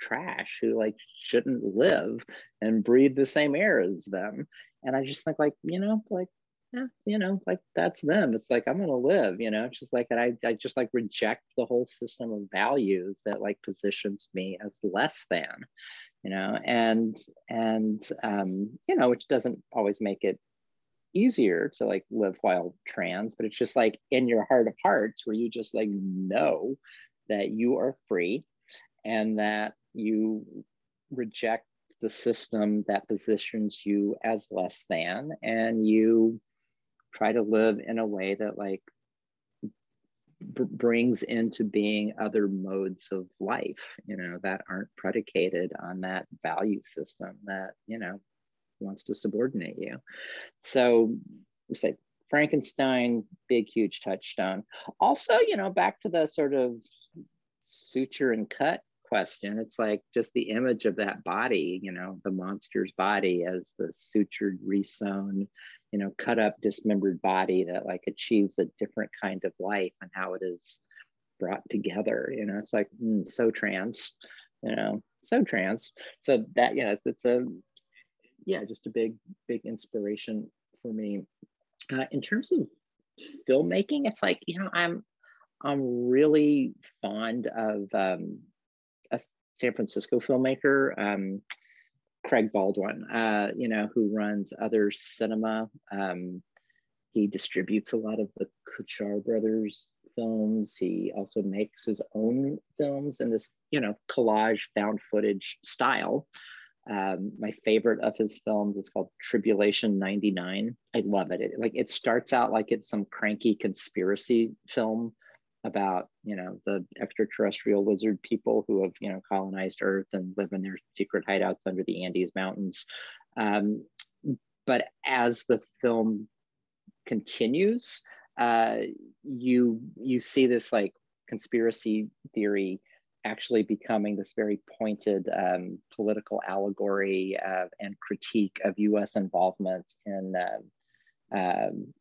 trash who like shouldn't live and breathe the same air as them. And i just think like you know like yeah, you know like that's them. It's like i'm gonna live you know? It's just like and I, I just like reject the whole system of values that like positions me as less than you know? And and um you know which doesn't always make it easier to like live while trans but it's just like in your heart of hearts where you just like know that you are free and that you reject the system that positions you as less than and you try to live in a way that like b- brings into being other modes of life you know that aren't predicated on that value system that you know wants to subordinate you. So say frankenstein big huge touchstone. Also you know back to the sort of suture and cut question. It's like just the image of that body, you know, the monster's body as the sutured, resewn, you know, cut up, dismembered body that like achieves a different kind of life and how it is brought together. You know, it's like mm, so trans. you know, so trans. So that, yeah, it's, it's a, yeah, just a big, big inspiration for me. Uh, in terms of filmmaking, it's like, you know, I'm, I'm really fond of um, a San Francisco filmmaker, um, Craig Baldwin, uh, you know, who runs Other Cinema. Um, he distributes a lot of the Kuchar brothers films. He also makes his own films in this, you know, collage found footage style. Um, my favorite of his films is called Tribulation 99. I love it. it. Like it starts out like it's some cranky conspiracy film about, you know, the extraterrestrial lizard people who have, you know, colonized Earth and live in their secret hideouts under the Andes Mountains. Um, but as the film continues, uh, you you see this like conspiracy theory actually becoming this very pointed um, political allegory uh, and critique of U.S. involvement in uh, um,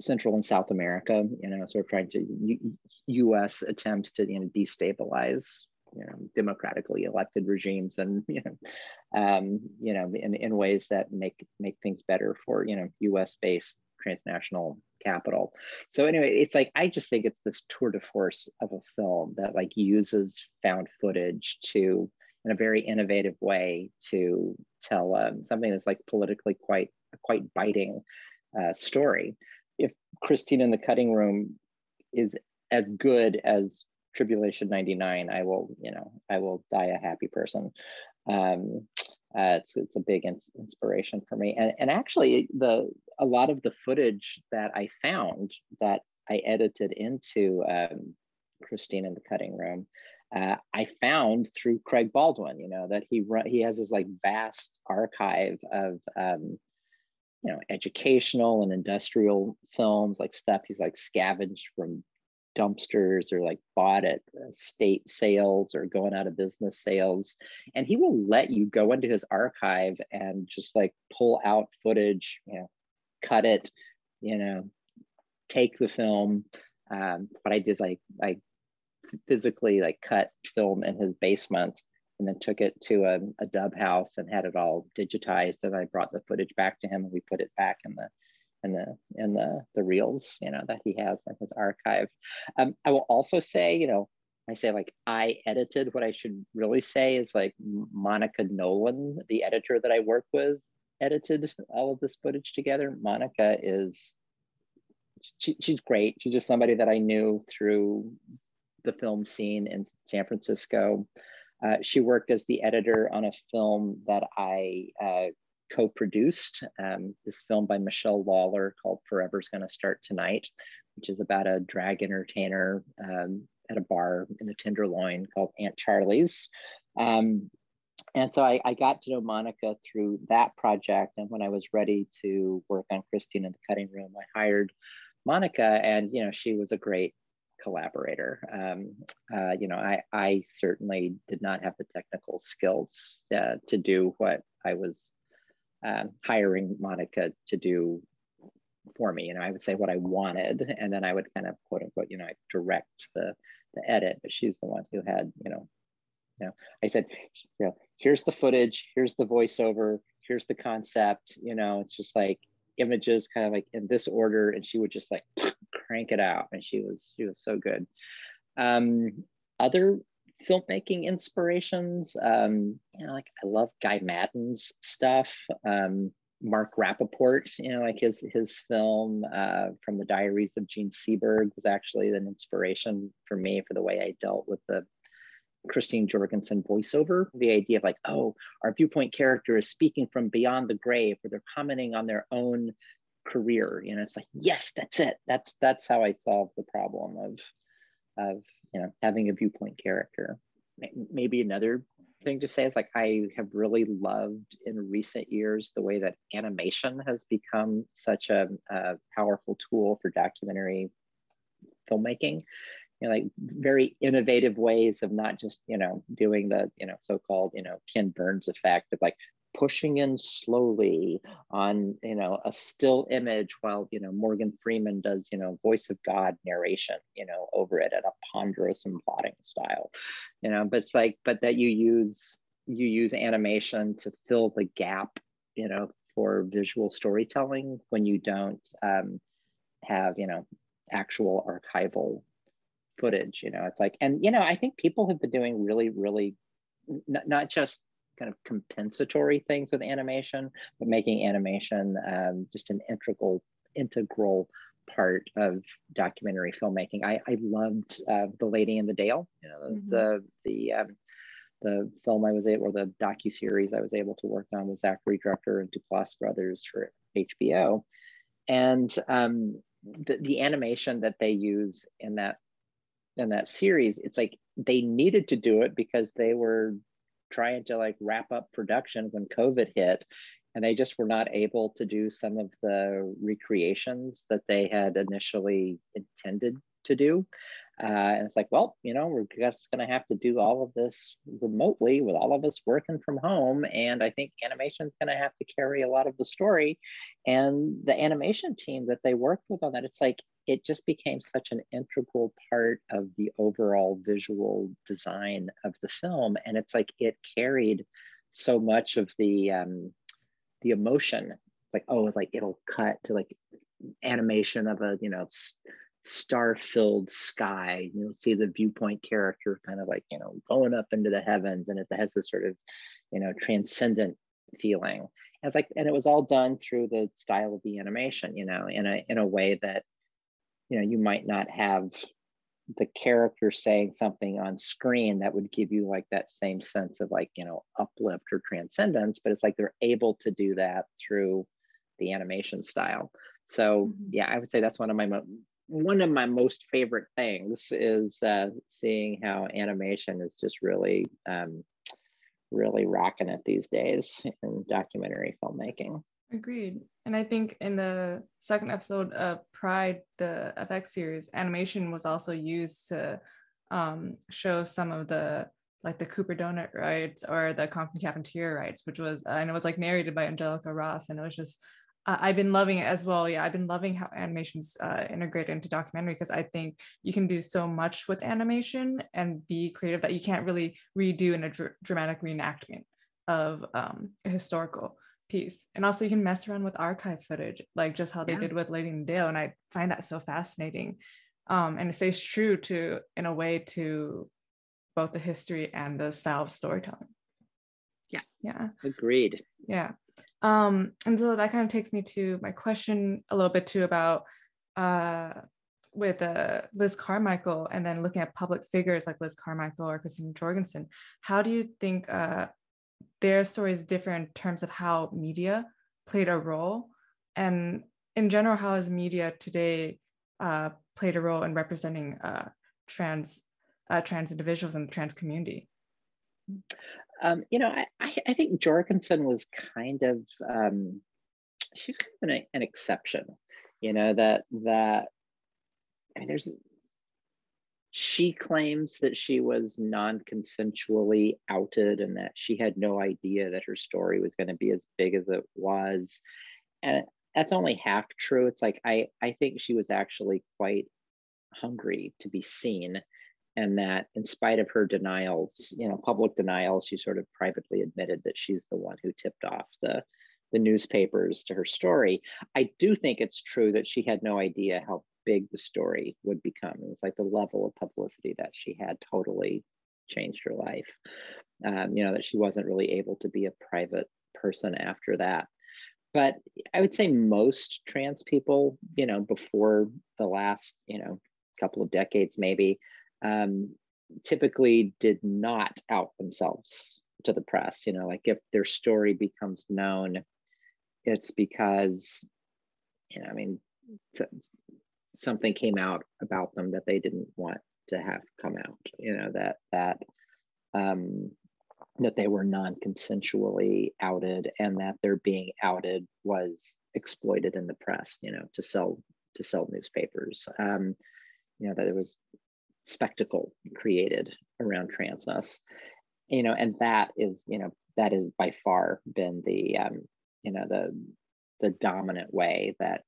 Central and South America. You know, sort of trying to U- U.S. attempts to you know destabilize you know democratically elected regimes and you know um, you know in, in ways that make make things better for you know U.S. based transnational capital. So anyway, it's like I just think it's this tour de force of a film that like uses found footage to in a very innovative way to tell um, something that's like politically quite quite biting uh, story. If Christine in the cutting room is as good as Tribulation 99, I will, you know, I will die a happy person. Um, uh, it's, it's a big ins- inspiration for me. And, and actually, the a lot of the footage that I found that I edited into um, Christine in the Cutting Room, uh, I found through Craig Baldwin. You know that he run, he has this like vast archive of um, you know educational and industrial films, like stuff he's like scavenged from dumpsters or like bought at state sales or going out of business sales. And he will let you go into his archive and just like pull out footage, you know, cut it, you know, take the film. Um, what I is I, I physically like cut film in his basement and then took it to a, a dub house and had it all digitized. And I brought the footage back to him and we put it back in the in the in the the reels you know that he has in his archive. Um, i will also say you know i say like i edited what i should really say is like monica nolan the editor that i work with edited all of this footage together. Monica is she, she's great. She's just somebody that i knew through the film scene in san francisco uh, she worked as the editor on a film that I uh, co-produced um, this film by Michelle Lawler called Forever's Gonna Start Tonight, which is about a drag entertainer um, at a bar in the Tenderloin called Aunt Charlie's. Um, and so I, I, got to know Monica through that project. And when I was ready to work on Christine in the cutting room, I hired Monica, and you know she was a great collaborator. Um, uh, you know, I, I certainly did not have the technical skills uh, to do what I was um, hiring Monica to do for me. You know, I would say what I wanted, and then I would kind of quote unquote, you know, I direct the the edit. But she's the one who had, you know, you know, I said, you know, here's the footage, here's the voiceover, here's the concept. You know, it's just like images, kind of like in this order, and she would just like crank it out, and she was she was so good. Um, other filmmaking inspirations. Um, you know, like I love Guy Maddin's stuff. Um, Mark Rappaport, you know, like his his film uh, from the Diaries of Jean Seberg was actually an inspiration for me for the way I dealt with the Christine Jorgensen voiceover. The idea of like, oh, our viewpoint character is speaking from beyond the grave, or they're commenting on their own career. You know, it's like, yes, that's it. That's that's how I solve the problem of of you know having a viewpoint character maybe another thing to say is like i have really loved in recent years the way that animation has become such a, a powerful tool for documentary filmmaking you know, like very innovative ways of not just you know doing the you know so-called you know ken burns effect of like pushing in slowly on you know a still image while you know morgan freeman does you know voice of god narration you know over it at a ponderous and plotting style you know but it's like but that you use you use animation to fill the gap you know for visual storytelling when you don't um, have you know actual archival footage you know it's like and you know i think people have been doing really really not, not just kind of compensatory things with animation but making animation um, just an integral integral part of documentary filmmaking i i loved uh, the lady in the dale you know mm-hmm. the the um, the film I was able, or the docu series I was able to work on with Zachary Drucker and Duplass Brothers for HBO, and um, the, the animation that they use in that in that series, it's like they needed to do it because they were trying to like wrap up production when COVID hit, and they just were not able to do some of the recreations that they had initially intended to do. Uh, and it's like, well, you know, we're just going to have to do all of this remotely with all of us working from home. And I think animation is going to have to carry a lot of the story. And the animation team that they worked with on that, it's like, it just became such an integral part of the overall visual design of the film. And it's like, it carried so much of the, um, the emotion. It's like, oh, like it'll cut to like animation of a, you know, star-filled sky. You'll see the viewpoint character kind of like, you know, going up into the heavens and it has this sort of, you know, transcendent feeling. It's like, and it was all done through the style of the animation, you know, in a in a way that, you know, you might not have the character saying something on screen that would give you like that same sense of like, you know, uplift or transcendence, but it's like they're able to do that through the animation style. So mm-hmm. yeah, I would say that's one of my mo- one of my most favorite things is uh, seeing how animation is just really, um, really rocking it these days in documentary filmmaking. Agreed. And I think in the second episode of Pride, the FX series, animation was also used to um, show some of the like the Cooper Donut riots or the Compton Cafeteria riots, which was I know it was like narrated by Angelica Ross, and it was just uh, I've been loving it as well. Yeah, I've been loving how animation's uh, integrated into documentary because I think you can do so much with animation and be creative that you can't really redo in a dr- dramatic reenactment of um, historical piece. And also, you can mess around with archive footage, like just how they yeah. did with Lady in the Dale, and I find that so fascinating. Um, and it stays true to, in a way, to both the history and the style of storytelling. Yeah. Yeah. Agreed. Yeah. Um, and so that kind of takes me to my question a little bit too about uh, with uh, Liz Carmichael and then looking at public figures like Liz Carmichael or Christine Jorgensen. How do you think uh, their stories differ in terms of how media played a role? And in general, how has media today uh, played a role in representing uh, trans uh, trans individuals in the trans community? Um, you know, I, I, think Jorgensen was kind of um, she's kind of an, an exception. You know that that I mean, there's she claims that she was non-consensually outed and that she had no idea that her story was going to be as big as it was and that's only half true it's like i i think she was actually quite hungry to be seen and that in spite of her denials, you know, public denials, she sort of privately admitted that she's the one who tipped off the the newspapers to her story. I do think it's true that she had no idea how big the story would become. It was like the level of publicity that she had totally changed her life. Um, you know, that she wasn't really able to be a private person after that. But I would say most trans people, you know, before the last, you know, couple of decades maybe, um, typically did not out themselves to the press. You know, like if their story becomes known, it's because, you know, I mean, something came out about them that they didn't want to have come out. You know that that um, that they were non-consensually outed and that their being outed was exploited in the press. You know, to sell to sell newspapers. Um, you know that it was spectacle created around transness you know and that is you know that has by far been the um, you know the the dominant way that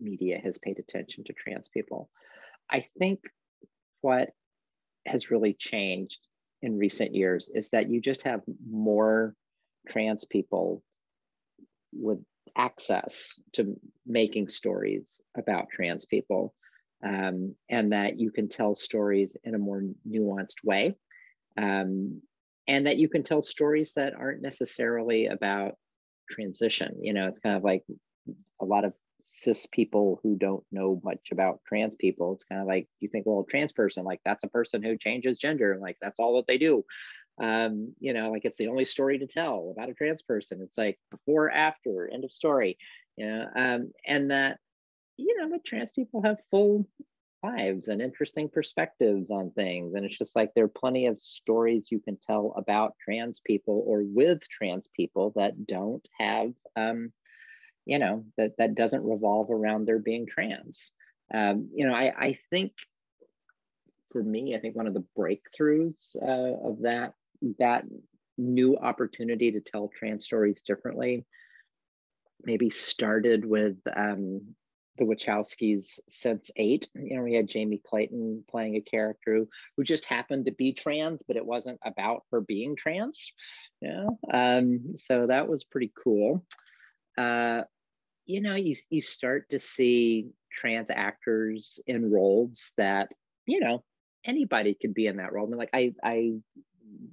media has paid attention to trans people. I think what has really changed in recent years is that you just have more trans people with access to making stories about trans people um, and that you can tell stories in a more nuanced way um, and that you can tell stories that aren't necessarily about transition you know it's kind of like a lot of cis people who don't know much about trans people it's kind of like you think well trans person like that's a person who changes gender like that's all that they do um, you know, like it's the only story to tell about a trans person. It's like before, after, end of story, you know, um, and that, you know, but trans people have full lives and interesting perspectives on things. And it's just like there are plenty of stories you can tell about trans people or with trans people that don't have, um, you know, that, that doesn't revolve around their being trans. Um, you know, I, I think for me, I think one of the breakthroughs uh, of that that new opportunity to tell trans stories differently maybe started with um, the Wachowskis Sense8. You know, we had Jamie Clayton playing a character who, who just happened to be trans, but it wasn't about her being trans. Yeah, um, so that was pretty cool. Uh, you know, you you start to see trans actors in roles that you know anybody could be in that role. I mean, like I I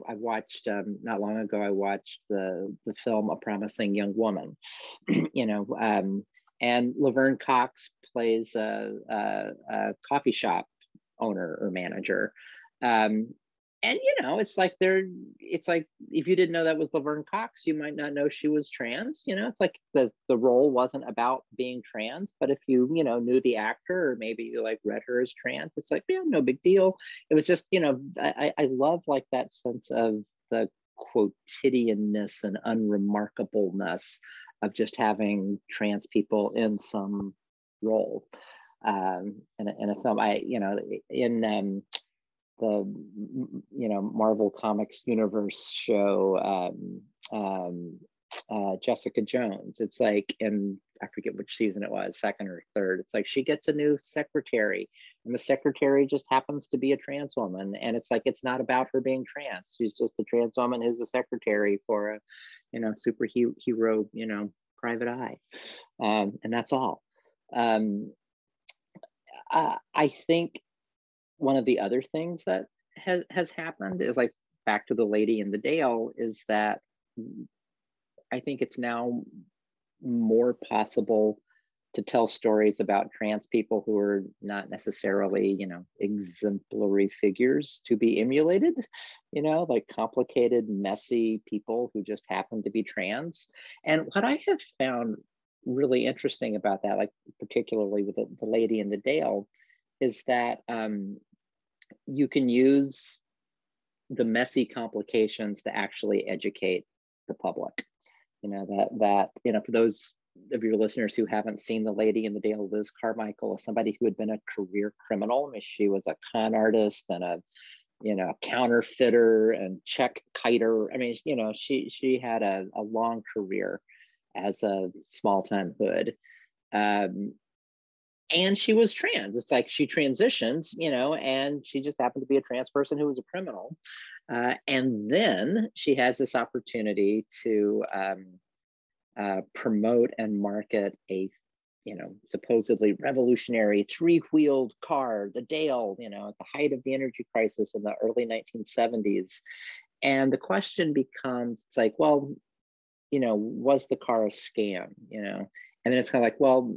I watched um, not long ago. I watched the the film A Promising Young Woman. you know, um, and Laverne Cox plays a, a, a, coffee shop owner or manager, um, and you know it's like they're it's like if you didn't know that was laverne cox you might not know she was trans you know? It's like the the role wasn't about being trans but if you you know knew the actor or maybe you like read her as trans it's like yeah no big deal. It was just you know i i love like that sense of the quotidianness and unremarkableness of just having trans people in some role. Um in a, in a film. I you know in um the you know Marvel Comics universe show um, um, uh, Jessica Jones. It's like in I forget which season it was, second or third. It's like she gets a new secretary, and the secretary just happens to be a trans woman, and it's like it's not about her being trans. She's just a trans woman who's a secretary for a you know superhero you know private eye, um, and that's all. Um, uh, I think one of the other things that has has happened is like back to the lady in the dale is that i think it's now more possible to tell stories about trans people who are not necessarily you know exemplary figures to be emulated you know like complicated messy people who just happen to be trans. And what i have found really interesting about that like particularly with the, the lady in the dale is that um, you can use the messy complications to actually educate the public. You know, that, that, you know, for those of your listeners who haven't seen The Lady in the Dale, Liz Carmichael is somebody who had been a career criminal. I mean, she was a con artist and a, you know, counterfeiter and check kiter. I mean, you know, she she had a, a long career as a small time hood. Um, and she was trans. It's like she transitions, you know, and she just happened to be a trans person who was a criminal. Uh, and then she has this opportunity to um, uh, promote and market a, you know, supposedly revolutionary three-wheeled car, the Dale, you know, at the height of the energy crisis in the early 1970s. And the question becomes, it's like, well, you know, was the car a scam? You know, and then it's kind of like, well,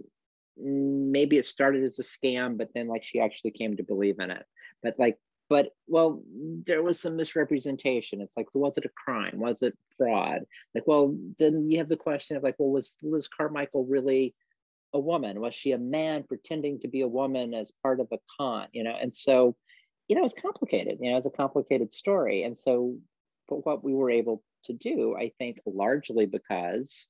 Mm, maybe it started as a scam, but then like she actually came to believe in it. But like, but well, there was some misrepresentation. It's like, was it a crime? Was it fraud? Like, well, then you have the question of like, well, was Liz Carmichael really a woman? Was she a man pretending to be a woman as part of a con? You know, and so, you know, it's complicated. You know, it's a complicated story. And so, but what we were able to do, I think, largely because,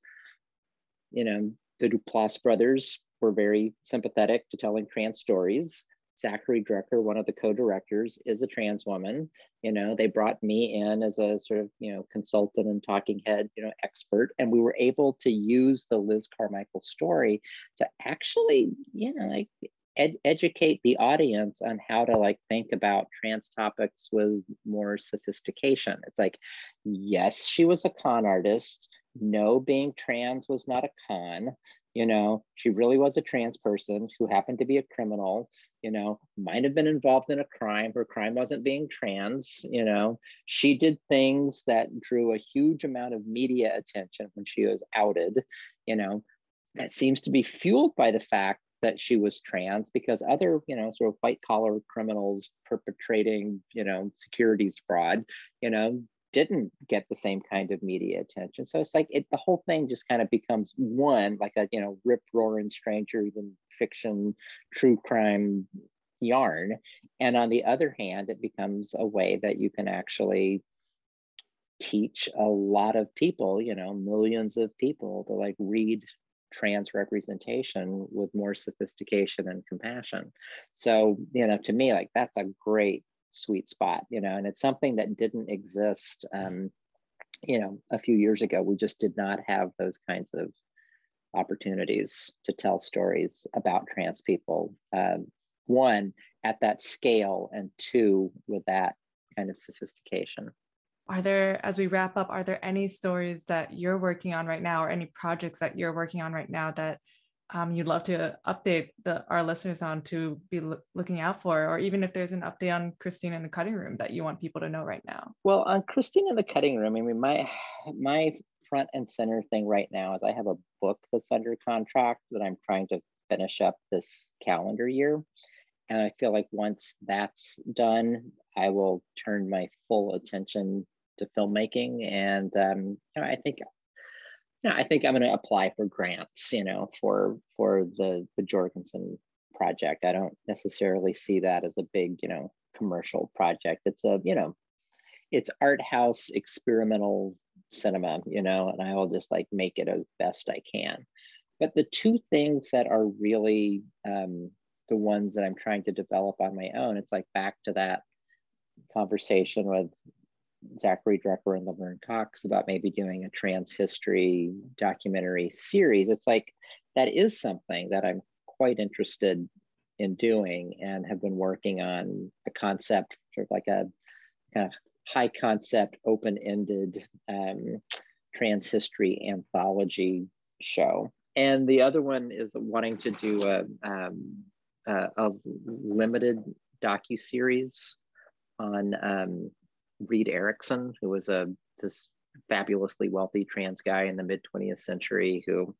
you know, the Duplass brothers were very sympathetic to telling trans stories. Zachary Drucker, one of the co-directors, is a trans woman. You know, they brought me in as a sort of, you know, consultant and talking head, you know, expert. And we were able to use the Liz Carmichael story to actually, you know, like ed- educate the audience on how to like think about trans topics with more sophistication. It's like, yes, she was a con artist. No, being trans was not a con. You know, she really was a trans person who happened to be a criminal, you know, might have been involved in a crime. Her crime wasn't being trans, you know. She did things that drew a huge amount of media attention when she was outed, you know. That seems to be fueled by the fact that she was trans because other, you know, sort of white collar criminals perpetrating, you know, securities fraud, you know, didn't get the same kind of media attention. So it's like it, the whole thing just kind of becomes one, like a, you know, rip roaring stranger than fiction, true crime yarn. And on the other hand, it becomes a way that you can actually teach a lot of people, you know, millions of people to like read trans representation with more sophistication and compassion. So, you know, to me, like that's a great sweet spot, you know, and it's something that didn't exist, um, you know, a few years ago. We just did not have those kinds of opportunities to tell stories about trans people. Um, one, at that scale, and two, with that kind of sophistication are there as we wrap up are there any stories that you're working on right now or any projects that you're working on right now that um, you'd love to update the, our listeners on to be lo- looking out for or even if there's an update on christine in the cutting room that you want people to know right now? Well on christine in the cutting room i mean my my front and center thing right now is i have a book that's under contract that i'm trying to finish up this calendar year. And i feel like once that's done i will turn my full attention to filmmaking, and um, you know, I think know, I think I'm going to apply for grants, you know, for for the the Jorgensen project. I don't necessarily see that as a big, you know, commercial project. It's a, you know, it's art house experimental cinema, you know, and I will just like make it as best I can. But the two things that are really um, the ones that I'm trying to develop on my own, it's like back to that conversation with Zackary Drucker and Laverne Cox about maybe doing a trans history documentary series. It's like that is something that I'm quite interested in doing and have been working on a concept, sort of like a kind of high concept, open ended um, trans history anthology show. And the other one is wanting to do a, um, a, a limited docu series on um, Reed Erickson, who was a this fabulously wealthy trans guy in the mid 20th century who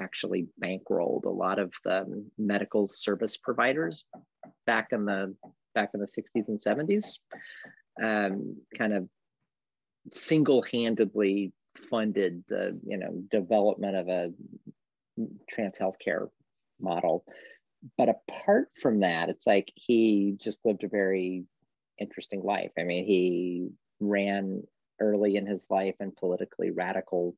actually bankrolled a lot of the medical service providers back in the back in the 60s and 70s um, kind of single-handedly funded the you know development of a trans healthcare model. But apart from that it's like he just lived a very interesting life. I mean, he ran early in his life in politically radical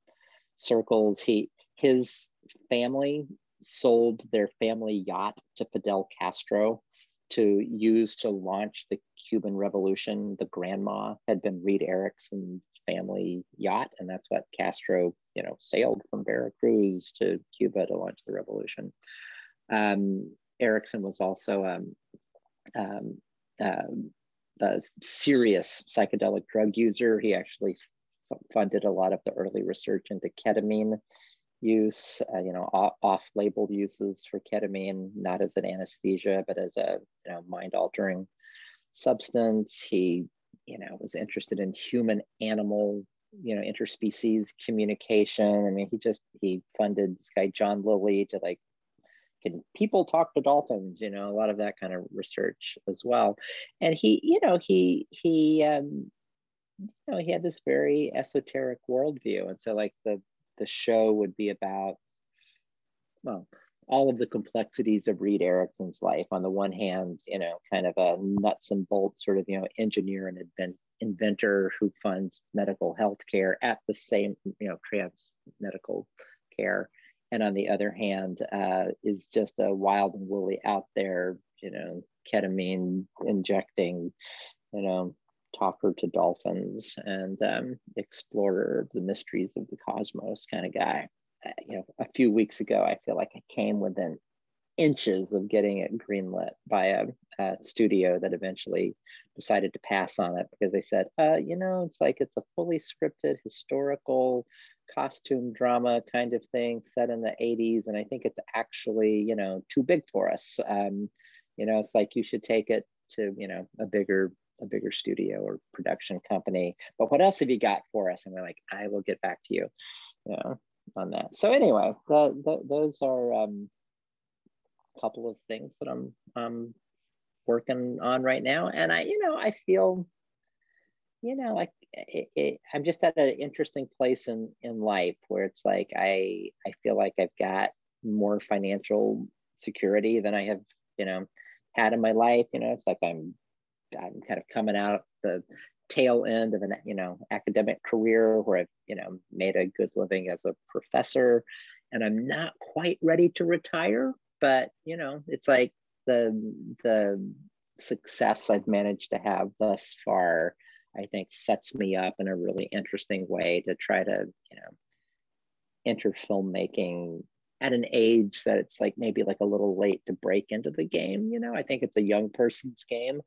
circles. He his family sold their family yacht to Fidel Castro to use to launch the Cuban Revolution. The Granma had been Reed Erickson's family yacht, and that's what Castro, you know, sailed from Veracruz to Cuba to launch the revolution. Um, Erickson was also um, um, uh, a serious psychedelic drug user. He actually funded a lot of the early research into ketamine use, uh, you know, off label uses for ketamine, not as an anesthesia, but as a you know, mind altering substance. He, you know, was interested in human animal, you know, interspecies communication. I mean, he just, he funded this guy, John Lilly, to like can people talk to dolphins you know a lot of that kind of research as well. And he you know he he um you know he had this very esoteric worldview. And so like the the show would be about well all of the complexities of Reed Erickson's life. On the one hand, you know, kind of a nuts and bolts sort of, you know, engineer and invent, inventor who funds medical health care at the same, you know, trans medical care and on the other hand uh, is just a wild and woolly out there you know ketamine injecting, you know, talker to dolphins and um, explorer of the mysteries of the cosmos kind of guy. Uh, you know, a few weeks ago, I feel like I came within inches of getting it greenlit by a, a, studio that eventually decided to pass on it because they said, uh, you know, it's like it's a fully scripted historical costume drama kind of thing set in the 80s. And I think it's actually, you know, too big for us. Um, you know, it's like you should take it to, you know, a bigger a bigger studio or production company. But what else have you got for us? And we're like, I will get back to you, you know, on that. So anyway, the, the, those are um, a couple of things that I'm I'm working on right now, and I, you know, I feel, you know, like it, it, I'm just at an interesting place in in life where it's like I I feel like I've got more financial security than I have, you know, had in my life. You know, it's like I'm I'm kind of coming out the tail end of an you know academic career where I've you know made a good living as a professor, and I'm not quite ready to retire. But you know, it's like the the success I've managed to have thus far, I think sets me up in a really interesting way to try to you know enter filmmaking at an age that it's like maybe like a little late to break into the game you know i think it's a young person's game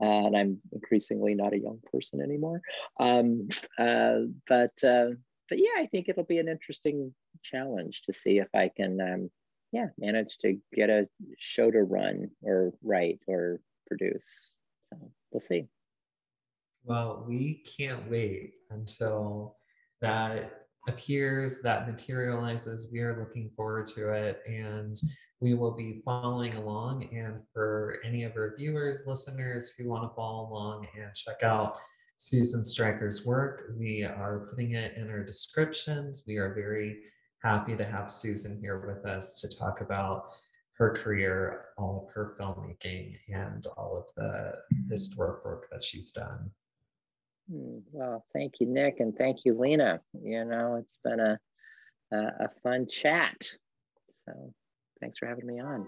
and I'm increasingly not a young person anymore. Um, uh, but uh, but yeah, I think it'll be an interesting challenge to see if I can um, yeah manage to get a show to run or write or produce. So we'll see. Well, we can't wait until that appears, that materializes. We are looking forward to it and we will be following along. And for any of our viewers, listeners who want to follow along and check out Susan Stryker's work, we are putting it in our descriptions. We are very happy to have Susan here with us to talk about her career, all of her filmmaking, and all of the historic work that she's done. Hmm, well, thank you, Nick, and thank you, Lena. You know, it's been a, a, a fun chat. So thanks for having me on.